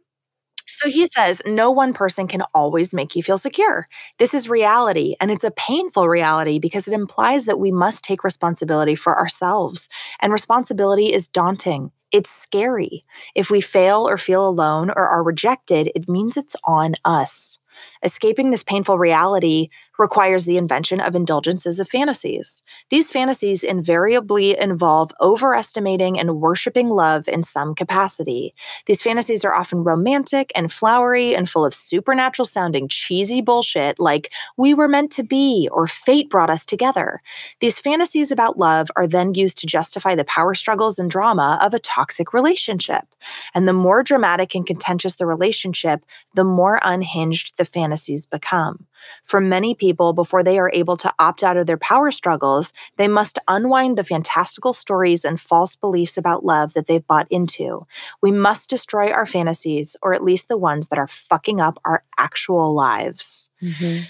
A: so he says, no one person can always make you feel secure. This is reality, and it's a painful reality because it implies that we must take responsibility for ourselves. And responsibility is daunting. It's scary. If we fail or feel alone or are rejected, it means it's on us. Escaping this painful reality requires the invention of indulgences of fantasies. These fantasies invariably involve overestimating and worshiping love in some capacity. These fantasies are often romantic and flowery and full of supernatural sounding cheesy bullshit like we were meant to be or fate brought us together. These fantasies about love are then used to justify the power struggles and drama of a toxic relationship. And the more dramatic and contentious the relationship, the more unhinged the fantasies become. For many people, before they are able to opt out of their power struggles, they must unwind the fantastical stories and false beliefs about love that they've bought into. We must destroy our fantasies, or at least the ones that are fucking up our actual lives.
B: Mhm.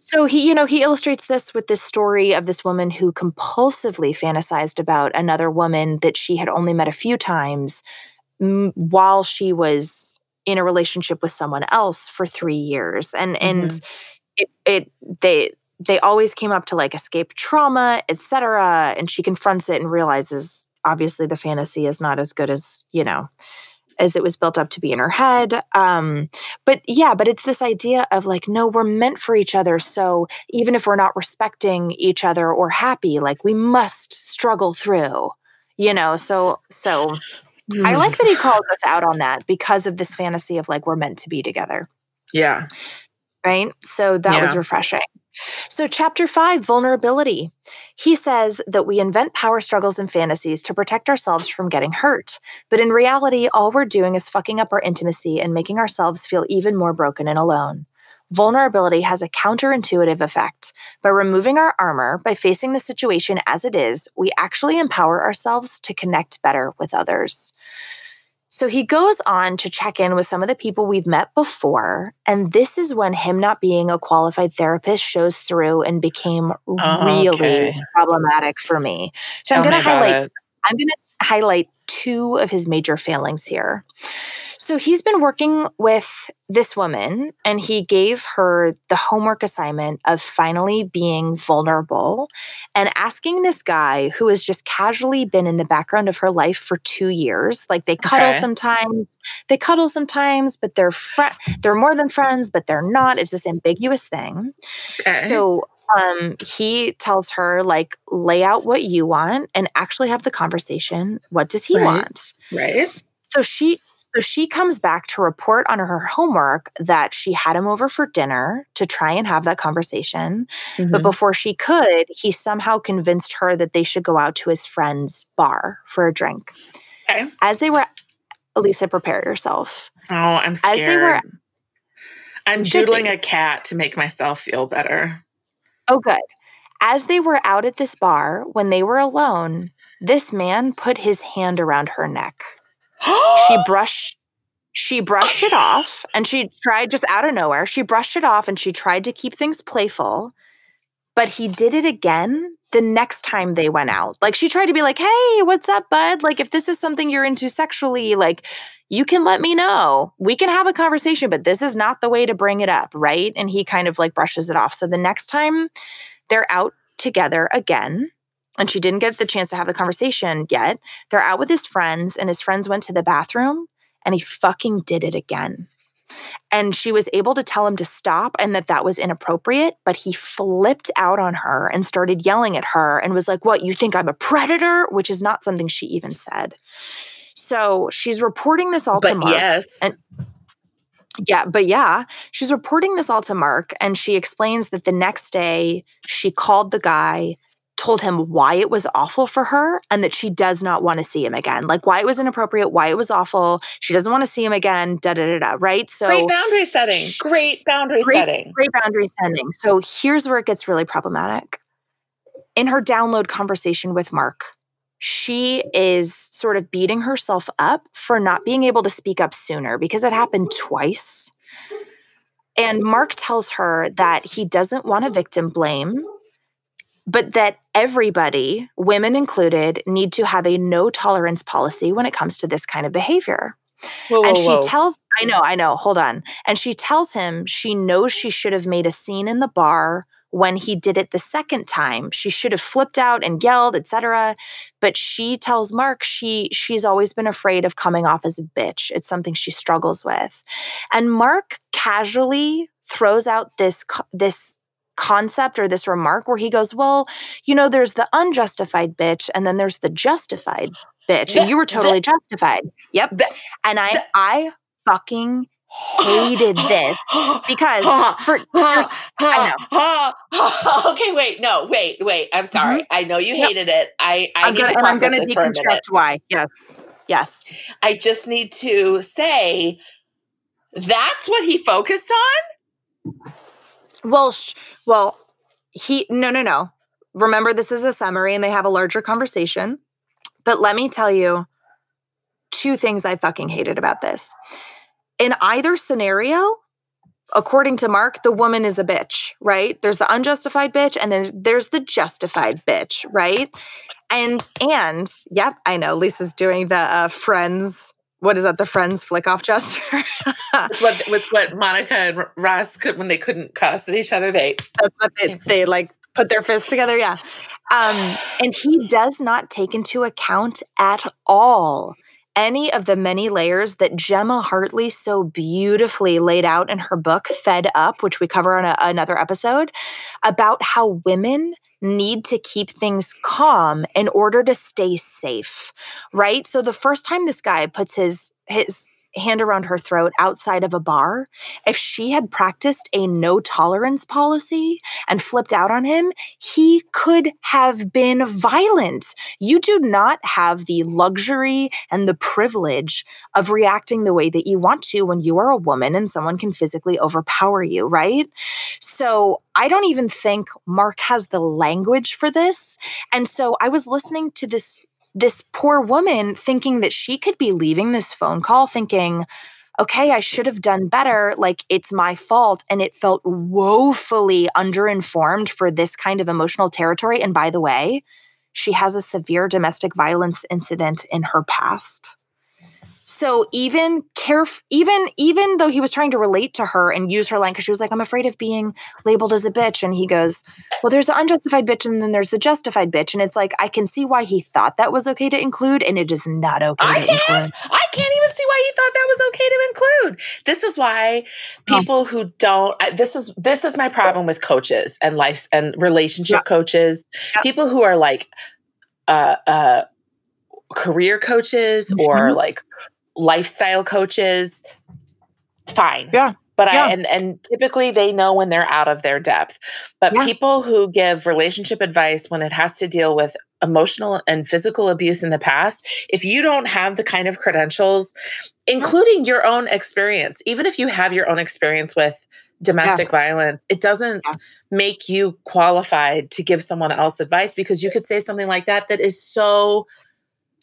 A: So he, you know, he illustrates this with this story of this woman who compulsively fantasized about another woman that she had only met a few times while she was in a relationship with someone else for 3 years. And and it it they they always came up to like escape trauma, etc. And she confronts it and realizes obviously the fantasy is not as good as, you know, as it was built up to be in her head. Um, but yeah, but it's this idea of like, no, we're meant for each other. So even if we're not respecting each other or happy, like we must struggle through, you know? So, so I mm. like that he calls us out on that because of this fantasy of like, we're meant to be together
B: Yeah.
A: right? So that was refreshing. So, chapter five, vulnerability. He says that we invent power struggles and fantasies to protect ourselves from getting hurt. But in reality, all we're doing is fucking up our intimacy and making ourselves feel even more broken and alone. Vulnerability has a counterintuitive effect. By removing our armor, by facing the situation as it is, we actually empower ourselves to connect better with others. So he goes on to check in with some of the people we've met before. And this is when him not being a qualified therapist shows through and became oh, really
B: Okay.
A: problematic for me. So
B: Tell
A: I'm going to highlight
B: it.
A: I'm going to highlight two of his major failings here. So he's been working with this woman and he gave her the homework assignment of finally being vulnerable and asking this guy who has just casually been in the background of her life for 2 years like they cuddle
B: Okay.
A: sometimes they cuddle sometimes but they're fri they're more than friends but they're not it's this ambiguous thing
B: Okay.
A: so um he tells her like lay out what you want and actually have the conversation. What does he
B: Right.
A: want?
B: right.
A: So she so she comes back to report on her homework that she had him over for dinner to try and have that conversation. But
B: Mhm.
A: before she could, he somehow convinced her that they should go out to his friend's bar for a drink.
B: Okay.
A: As they were Elisa, prepare yourself.
B: Oh, I'm
A: As they were
B: I'm doodling
A: be.
B: a cat to make myself feel better.
A: Oh, good. As they were out at this bar, when they were alone, this man put his hand around her neck. She brushed she brushed it off and she tried just out of nowhere. She brushed it off and she tried to keep things playful. But he did it again the next time they went out. Like she tried to be like, "Hey, what's up, bud? Like if this is something you're into sexually, like you can let me know. We can have a conversation, but this is not the way to bring it up, right?" And he kind of like brushes it off. So the next time they're out together again, and she didn't get the chance to have the conversation yet. They're out with his friends, and his friends went to the bathroom, and he fucking did it again. And she was able to tell him to stop and that that was inappropriate, but he flipped out on her and started yelling at her and was like, What, you think I'm a predator? Which is not something she even said. So she's reporting this all to Mark.
B: yes.
A: and- Yeah, but yeah, she's reporting this all to Mark, and she explains that the next day she called the guy, told him why it was awful for her, and that she does not want to see him again. Like why it was inappropriate, why it was awful. She doesn't want to see him again. Da da da da. Right. So
B: great boundary setting. Great boundary
A: great,
B: setting.
A: Great boundary setting. So here's where it gets really problematic. In her download conversation with Mark, she is sort of beating herself up for not being able to speak up sooner because it happened twice. And Mark tells her that he doesn't want to victim blame, but that everybody, women included, need to have a no tolerance policy when it comes to this kind of behavior. Whoa, and whoa, she whoa. tells, I know, I know, hold on. And she tells him she knows she should have made a scene in the bar when he did it the second time she should have flipped out and yelled etc but she tells mark she she's always been afraid of coming off as a bitch it's something she struggles with and mark casually throws out this this concept or this remark where he goes well you know there's the unjustified bitch and then there's the justified bitch and you were totally justified yep and i i fucking hated this because for I
B: know. okay, wait, no, wait, wait. I'm sorry. Mm-hmm. I know you hated it. I I
A: am
B: need
A: gonna,
B: to process
A: I'm to deconstruct why. Yes, yes.
B: I just need to say that's what he focused on.
A: Well, sh- well, he no, no, no. Remember, this is a summary, and they have a larger conversation. But let me tell you two things I fucking hated about this in either scenario, according to Mark, the woman is a bitch, right? There's the unjustified bitch and then there's the justified bitch, right? And and yep, I know Lisa's doing the uh, friends. What is that? The friends flick off gesture.
B: it's what it's what Monica and Ross could when they couldn't cuss at each other. They
A: that's what they, they like put their fists together. Yeah, um, and he does not take into account at all any of the many layers that Gemma Hartley so beautifully laid out in her book, Fed Up, which we cover on a, another episode, about how women need to keep things calm in order to stay safe, right? So the first time this guy puts his his hand around her throat outside of a bar, if she had practiced a no tolerance policy and flipped out on him, he could have been violent. You do not have the luxury and the privilege of reacting the way that you want to when you are a woman and someone can physically overpower you, right? So I don't even think Mark has the language for this. And so I was listening to this this poor woman thinking that she could be leaving this phone call thinking, okay, I should have done better. Like it's my fault. And it felt woefully underinformed for this kind of emotional territory. And by the way, she has a severe domestic violence incident in her past. So even caref- even even though he was trying to relate to her and use her line because she was like, I'm afraid of being labeled as a bitch. And he goes, Well, there's the unjustified bitch and then there's the justified bitch. And it's like, I can see why he thought that was okay to include, and it is not okay
B: I
A: can't.
B: Include. I can't even see why he thought that was okay to include. This is why people who don't I, this is this is my problem with coaches and life and relationship yeah. coaches. Yeah. People who are like uh uh career coaches mm-hmm. or like lifestyle coaches, fine.
A: Yeah.
B: But
A: yeah.
B: I and and typically they know when they're out of their depth. But yeah. people who give relationship advice when it has to deal with emotional and physical abuse in the past, if you don't have the kind of credentials, including your own experience, even if you have your own experience with domestic yeah. violence, it doesn't yeah. make you qualified to give someone else advice because you could say something like that that is so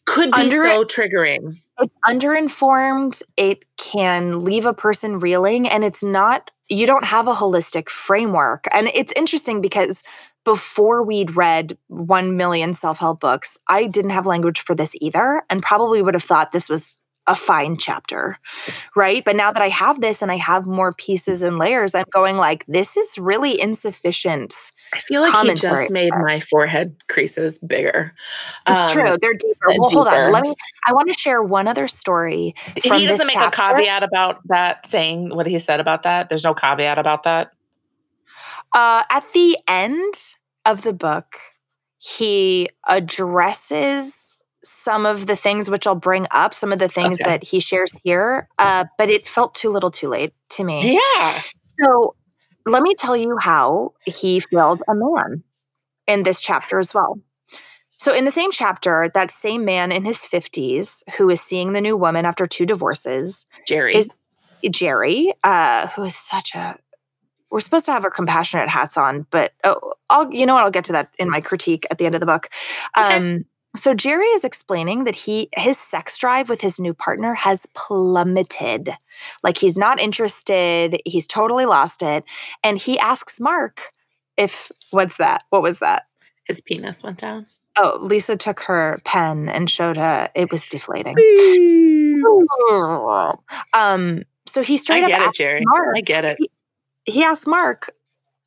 B: could be Under, so triggering.
A: It's underinformed. It can leave a person reeling, and it's not, you don't have a holistic framework. And it's interesting because before we'd read 1 million self help books, I didn't have language for this either, and probably would have thought this was a fine chapter, right? But now that I have this and I have more pieces and layers, I'm going like, this is really insufficient
B: I feel like he just made my forehead creases bigger.
A: It's um, true; they're deeper. Well, deeper. hold on. Let me. I want to share one other story. From
B: he doesn't
A: make
B: chapter. a caveat about that, saying what he said about that. There's no caveat about that.
A: Uh, at the end of the book, he addresses some of the things which I'll bring up, some of the things
B: Okay.
A: that he shares here, uh, but it felt too little too late to me.
B: Yeah.
A: So let me tell you how he failed a man in this chapter as well. So, in the same chapter, that same man in his 50s who is seeing the new woman after two divorces,
B: Jerry.
A: Is- Jerry, uh, who is such a we're supposed to have our compassionate hats on, but oh, I'll you know what I'll get to that in my critique at the end of the book.
B: Okay.
A: Um, so Jerry is explaining that he his sex drive with his new partner has plummeted. Like he's not interested, he's totally lost it, and he asks Mark if what's that? What was that?
B: His penis went down.
A: Oh, Lisa took her pen and showed her it was deflating. Um, so he
B: I
A: straight up
B: get it, Jerry.
A: Mark.
B: I get it.
A: he asked Mark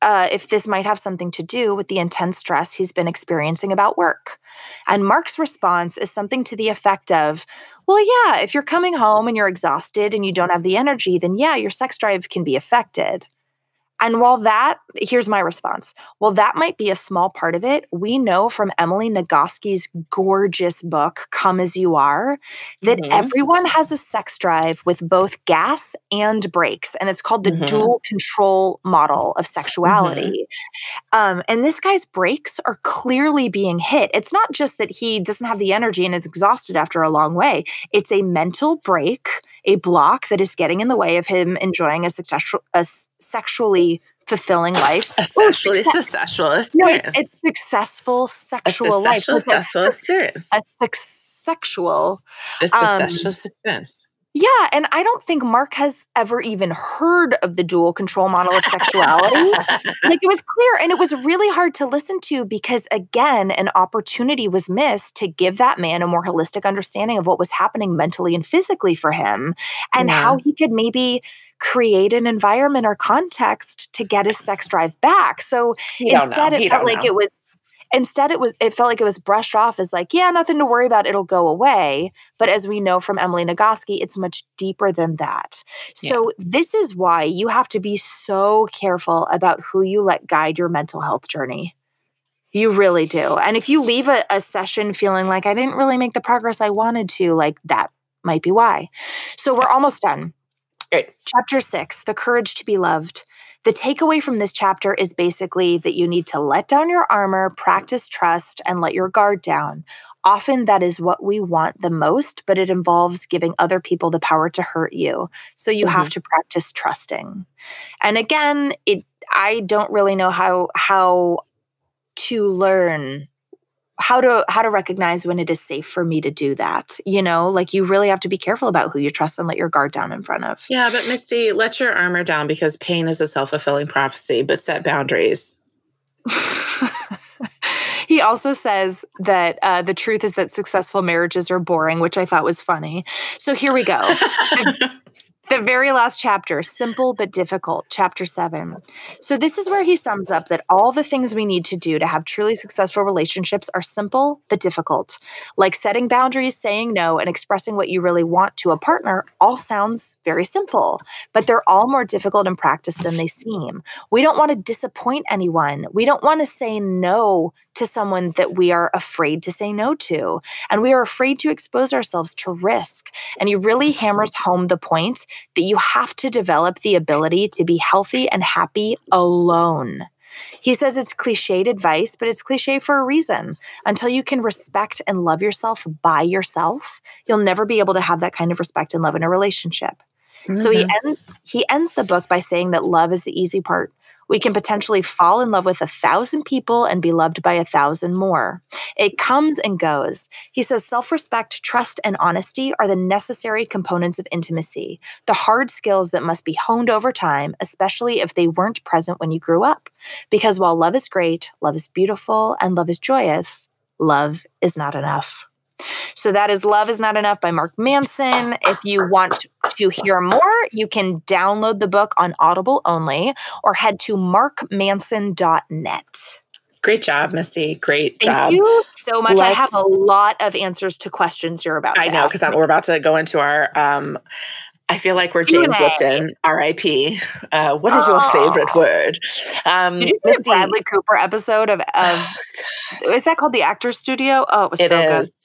A: uh, if this might have something to do with the intense stress he's been experiencing about work. And Mark's response is something to the effect of, Well, yeah, if you're coming home and you're exhausted and you don't have the energy, then yeah, your sex drive can be affected. And while that, here's my response. While that might be a small part of it, we know from Emily Nagoski's gorgeous book, Come As You Are, that
B: Mhm.
A: everyone has a sex drive with both gas and brakes. And it's called the
B: Mhm.
A: dual control model of sexuality. Um, and this guy's brakes are clearly being hit. It's not just that he doesn't have the energy and is exhausted after a long way, it's a mental break, a block that is getting in the way of him enjoying a, successful, a sexually fulfilling life.
B: A sexually
A: success-
B: successful
A: No,
B: experience.
A: it's, it's successful
B: a
A: sexual life. a
B: sexual
A: sex-
B: experience.
A: a sex- sexual.
B: It's a
A: um,
B: sexual experience.
A: Yeah, and I don't think Mark has ever even heard of the dual control model of sexuality. like it was clear and it was really hard to listen to because again an opportunity was missed to give that man a more holistic understanding of what was happening mentally and physically for him and
B: Yeah.
A: how he could maybe create an environment or context to get his sex drive back so instead it felt like
B: know.
A: it was instead it was it felt like it was brushed off as like yeah nothing to worry about it'll go away. But as we know from emily nagoski it's much deeper than that. So this is why you have to be so careful about who you let guide your mental health journey. You really do. And if you leave a, a session feeling like i didn't really make the progress i wanted to like that might be why. So we're almost done. Chapter six the courage to be loved the takeaway from this chapter is basically that you need to let down your armor, practice trust, and let your guard down. Often that is what we want the most, but it involves giving other people the power to hurt you. So you have mm-hmm. to practice trusting. And again, it I don't really know how how to learn how to how to recognize when it is safe for me to do that. You know, like you really have to be careful about who you trust and let your guard down in front of.
B: Yeah, but Misty, let your armor down because pain is a self fulfilling prophecy, but set boundaries.
A: he also says that uh, the truth is that successful marriages are boring, which I thought was funny. So here we go. the very last chapter, simple but difficult, chapter seven. So, this is where he sums up that all the things we need to do to have truly successful relationships are simple but difficult. Like setting boundaries, saying no, and expressing what you really want to a partner all sounds very simple, but they're all more difficult in practice than they seem. We don't want to disappoint anyone. We don't want to say no to someone that we are afraid to say no to. And we are afraid to expose ourselves to risk. And he really hammers home the point that you have to develop the ability to be healthy and happy alone. He says it's cliched advice, but it's cliche for a reason. Until you can respect and love yourself by yourself, you'll never be able to have that kind of respect and love in a relationship. So he mm-hmm. ends he ends the book by saying that love is the easy part. We can potentially fall in love with a thousand people and be loved by a thousand more. It comes and goes. He says self respect, trust, and honesty are the necessary components of intimacy, the hard skills that must be honed over time, especially if they weren't present when you grew up. Because while love is great, love is beautiful, and love is joyous, love is not enough. So that is Love is Not Enough by Mark Manson. If you want to hear more, you can download the book on Audible only or head to markmanson.net.
B: Great job, Misty. Great
A: Thank
B: job.
A: Thank you so much. I
B: Let's-
A: have a lot of answers to questions you're about to
B: I know because we're about to go into our. um I feel like we're
A: Q&A.
B: James Lipton, R.I.P. Uh, what is your
A: Oh.
B: favorite word? Um,
A: Did you see the Bradley Cooper episode of, of is that called the Actors Studio? Oh, it was
B: It
A: so
B: is.
A: good.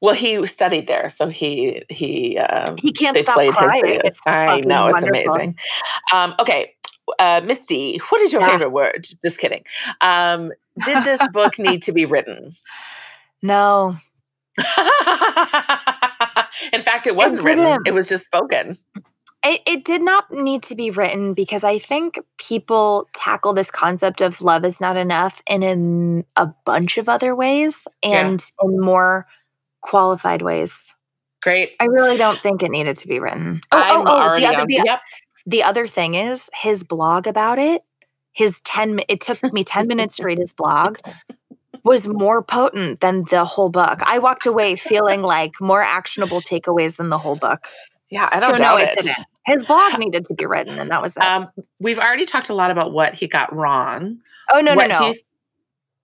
B: Well, he studied there, so he he uh,
A: he can't stop crying.
B: It's I know it's wonderful. amazing. Um, okay, uh, Misty, what is your yeah. favorite word? Just kidding. Um, did this book need to be written?
A: No.
B: In fact, it wasn't it written. It was just spoken.
A: It, it did not need to be written because I think people tackle this concept of love is not enough in a, a bunch of other ways and yeah. in more qualified ways.
B: Great.
A: I really don't think it needed to be written. Oh, I'm oh, oh, the other, the, yep. the other thing is his blog about it. His ten. It took me ten minutes to read his blog. Was more potent than the whole book. I walked away feeling like more actionable takeaways than the whole book.
B: Yeah, I don't so, doubt no, it. it didn't.
A: His blog needed to be written, and that was it. Um,
B: we've already talked a lot about what he got wrong.
A: Oh no, what no, no. Th-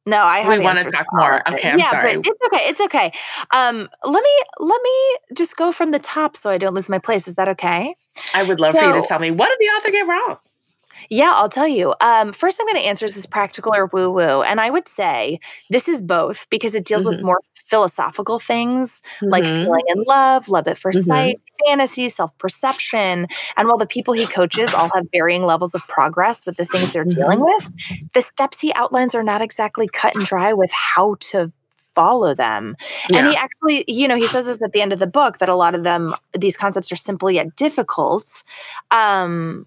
B: no, I have. We want to talk more. Okay, I'm
A: yeah,
B: sorry.
A: But it's okay. It's okay. Um, let me let me just go from the top so I don't lose my place. Is that okay?
B: I would love so, for you to tell me what did the author get wrong.
A: Yeah, I'll tell you. Um, first, I'm going to answer is this practical or woo woo? And I would say this is both because it deals mm-hmm. with more philosophical things mm-hmm. like feeling in love, love at 1st mm-hmm. sight, fantasy, self perception. And while the people he coaches all have varying levels of progress with the things they're dealing mm-hmm. with, the steps he outlines are not exactly cut and dry with how to follow them. Yeah. And he actually, you know, he says this at the end of the book that a lot of them, these concepts are simple yet difficult. Um,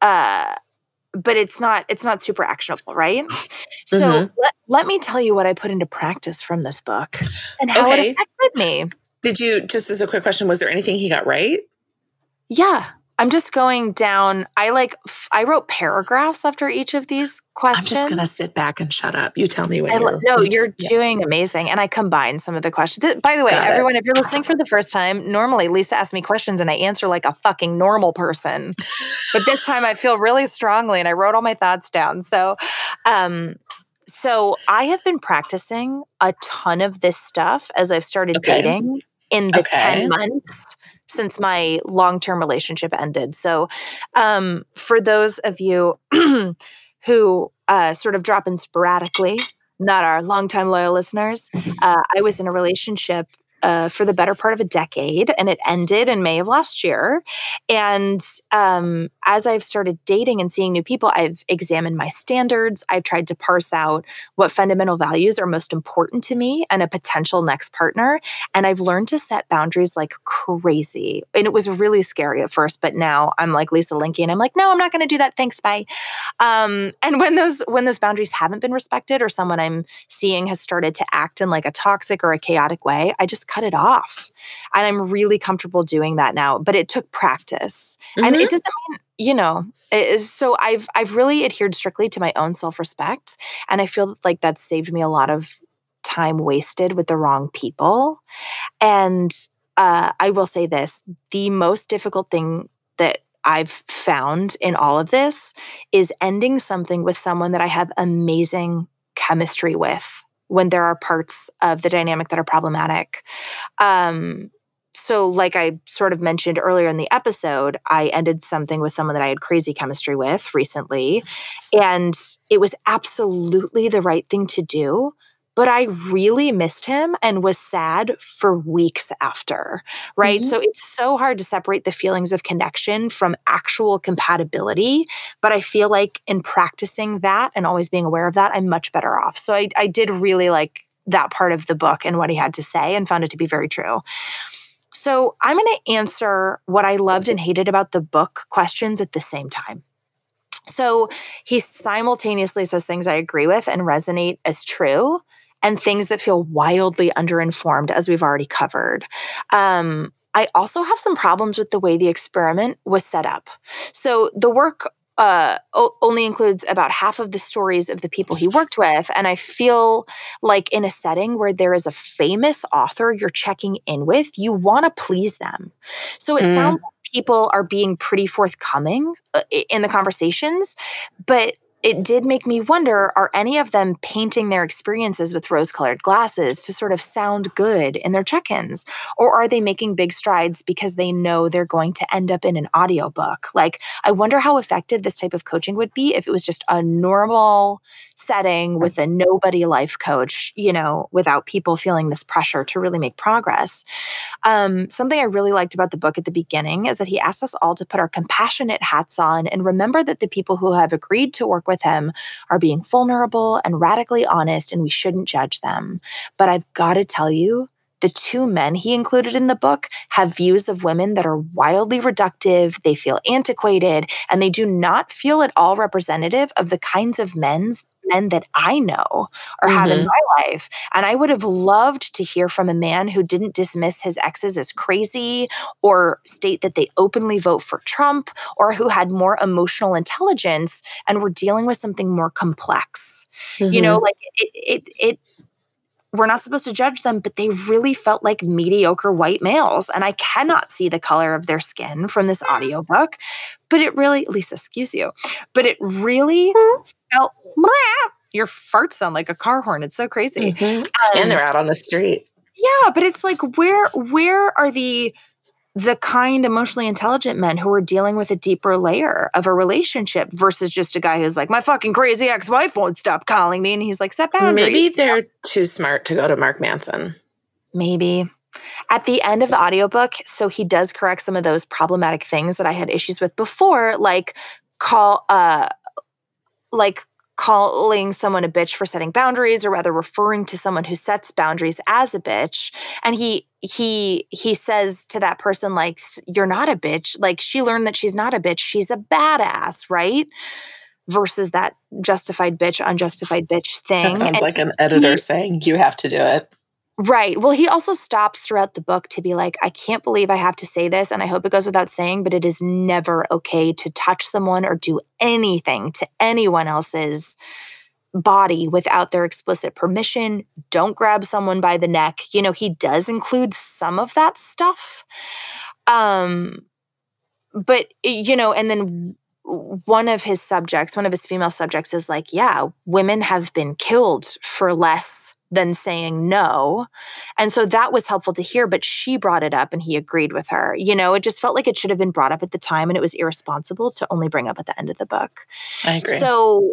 A: uh, but it's not it's not super actionable right so mm-hmm. let, let me tell you what i put into practice from this book and how okay. it affected me
B: did you just as a quick question was there anything he got right
A: yeah I'm just going down. I like, I wrote paragraphs after each of these questions.
B: I'm just going to sit back and shut up. You tell me when you're.
A: No, you're yeah. doing amazing. And I combined some of the questions. By the way, Got everyone, it. if you're listening for the first time, normally Lisa asks me questions and I answer like a fucking normal person. but this time I feel really strongly and I wrote all my thoughts down. So, um, so I have been practicing a ton of this stuff as I've started okay. dating in the okay. 10 months since my long term relationship ended. So, um, for those of you who uh, sort of drop in sporadically, not our longtime loyal listeners, uh, I was in a relationship uh, for the better part of a decade, and it ended in May of last year. And um, as I've started dating and seeing new people, I've examined my standards. I've tried to parse out what fundamental values are most important to me and a potential next partner. And I've learned to set boundaries like crazy. And it was really scary at first, but now I'm like Lisa Linky, and I'm like, no, I'm not going to do that. Thanks, bye. Um, and when those when those boundaries haven't been respected, or someone I'm seeing has started to act in like a toxic or a chaotic way, I just cut it off. And I'm really comfortable doing that now, but it took practice. Mm-hmm. And it mm-hmm. doesn't mean, you know, so I've I've really adhered strictly to my own self-respect and I feel like that's saved me a lot of time wasted with the wrong people. And uh, I will say this, the most difficult thing that I've found in all of this is ending something with someone that I have amazing chemistry with when there are parts of the dynamic that are problematic. Um, so, like I sort of mentioned earlier in the episode, I ended something with someone that I had crazy chemistry with recently. And it was absolutely the right thing to do but I really missed him and was sad for weeks after, right? Mm-hmm. So it's so hard to separate the feelings of connection from actual compatibility. But I feel like in practicing that and always being aware of that, I'm much better off. So I, I did really like that part of the book and what he had to say and found it to be very true. So I'm going to answer what I loved and hated about the book questions at the same time. So he simultaneously says things I agree with and resonate as true, and things that feel wildly underinformed, as we've already covered. Um, I also have some problems with the way the experiment was set up. So the work uh, o- only includes about half of the stories of the people he worked with. And I feel like in a setting where there is a famous author you're checking in with, you want to please them. So it mm. sounds like people are being pretty forthcoming uh, in the conversations, but it did make me wonder are any of them painting their experiences with rose colored glasses to sort of sound good in their check ins? Or are they making big strides because they know they're going to end up in an audiobook? Like, I wonder how effective this type of coaching would be if it was just a normal setting with a nobody life coach, you know, without people feeling this pressure to really make progress. Um, something I really liked about the book at the beginning is that he asked us all to put our compassionate hats on and remember that the people who have agreed to work with him are being vulnerable and radically honest, and we shouldn't judge them. But I've got to tell you, the two men he included in the book have views of women that are wildly reductive, they feel antiquated, and they do not feel at all representative of the kinds of men's men that I know or mm-hmm. have in mm-hmm. my life. And I would have loved to hear from a man who didn't dismiss his exes as crazy or state that they openly vote for Trump or who had more emotional intelligence and were dealing with something more complex. Mm-hmm. You know, mm-hmm. like it, it, it, we're not supposed to judge them, but they really felt like mediocre white males. And I cannot see the color of their skin from this audiobook, but it really, Lisa, excuse you, but it really mm-hmm. felt, your farts sound like a car horn. It's so crazy.
B: Mm-hmm. Um, and they're out on the street.
A: Yeah, but it's like, where, where are the, the kind emotionally intelligent men who are dealing with a deeper layer of a relationship versus just a guy who's like, my fucking crazy ex wife won't stop calling me. And he's like, set boundaries.
B: Maybe they're too smart to go to Mark Manson.
A: Maybe. At the end of the audiobook, so he does correct some of those problematic things that I had issues with before, like call, uh, like calling someone a bitch for setting boundaries or rather referring to someone who sets boundaries as a bitch. And he he he says to that person like you're not a bitch. Like she learned that she's not a bitch. She's a badass right? Versus that justified bitch unjustified bitch thing.
B: that sounds and like an editor he, saying you have to do it
A: Right. Well, he also stops throughout the book to be like, I can't believe I have to say this, and I hope it goes without saying, but it is never okay to touch someone or do anything to anyone else's body without their explicit permission. Don't grab someone by the neck. You know, he does include some of that stuff. Um, but, you know, and then one of his subjects, one of his female subjects is like, yeah, women have been killed for less than saying no. And so that was helpful to hear, but she brought it up and he agreed with her. You know, it just felt like it should have been brought up at the time and it was irresponsible to only bring up at the end of the book.
B: I agree.
A: So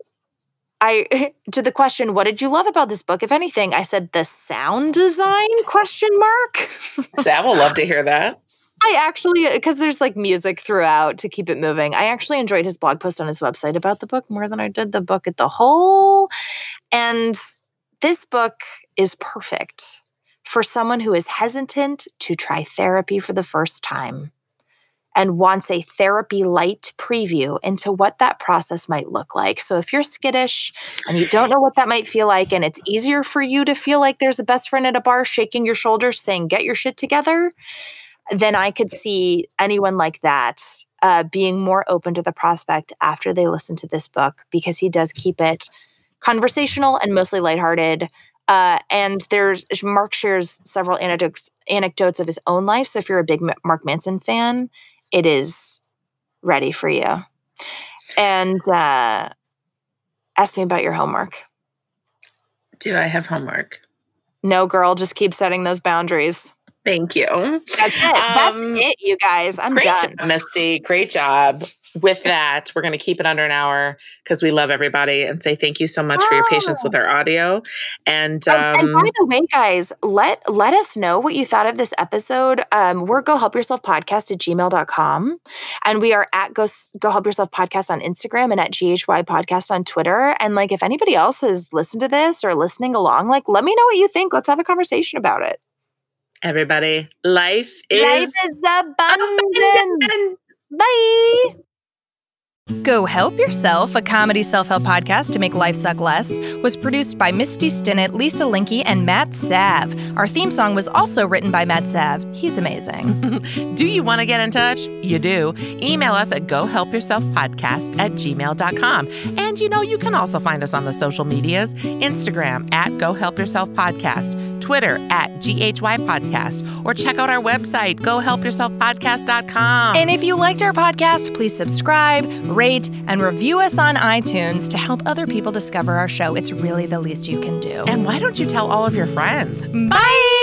A: I to the question, what did you love about this book? If anything, I said the sound design question mark.
B: Sam will love to hear that.
A: I actually, because there's like music throughout to keep it moving. I actually enjoyed his blog post on his website about the book more than I did the book at the whole. And this book is perfect for someone who is hesitant to try therapy for the first time and wants a therapy light preview into what that process might look like. So if you're skittish and you don't know what that might feel like, and it's easier for you to feel like there's a best friend at a bar shaking your shoulders saying, get your shit together, then I could see anyone like that uh, being more open to the prospect after they listen to this book because he does keep it conversational and mostly lighthearted. Uh, and there's Mark shares several anecdotes anecdotes of his own life. So if you're a big Mark Manson fan, it is ready for you. And uh, ask me about your homework.
B: Do I have homework?
A: No, girl. Just keep setting those boundaries.
B: Thank you.
A: That's it. Um, That's it, you guys. I'm
B: great
A: done.
B: Job, Misty. Great job with that, we're going to keep it under an hour because we love everybody and say thank you so much oh. for your patience with our audio. And, um,
A: and, and, by the way, guys, let let us know what you thought of this episode. Um, we're Go Help Yourself Podcast at gmail.com. And we are at Go, Go Help Yourself Podcast on Instagram and at GHY Podcast on Twitter. And like, if anybody else has listened to this or listening along, like, let me know what you think. Let's have a conversation about it.
B: Everybody, life is,
A: life is abundant. abundant. Bye. Go Help Yourself, a comedy self help podcast to make life suck less, was produced by Misty Stinnett, Lisa Linky, and Matt Sav. Our theme song was also written by Matt Sav. He's amazing.
B: do you want to get in touch? You do. Email us at gohelpyourselfpodcast at gmail.com. And you know, you can also find us on the social medias Instagram at Go Help Yourself Podcast. Twitter at GHY Podcast, or check out our website, gohelpyourselfpodcast.com.
A: And if you liked our podcast, please subscribe, rate, and review us on iTunes to help other people discover our show. It's really the least you can do.
B: and why don't you tell all of your friends?
A: Bye!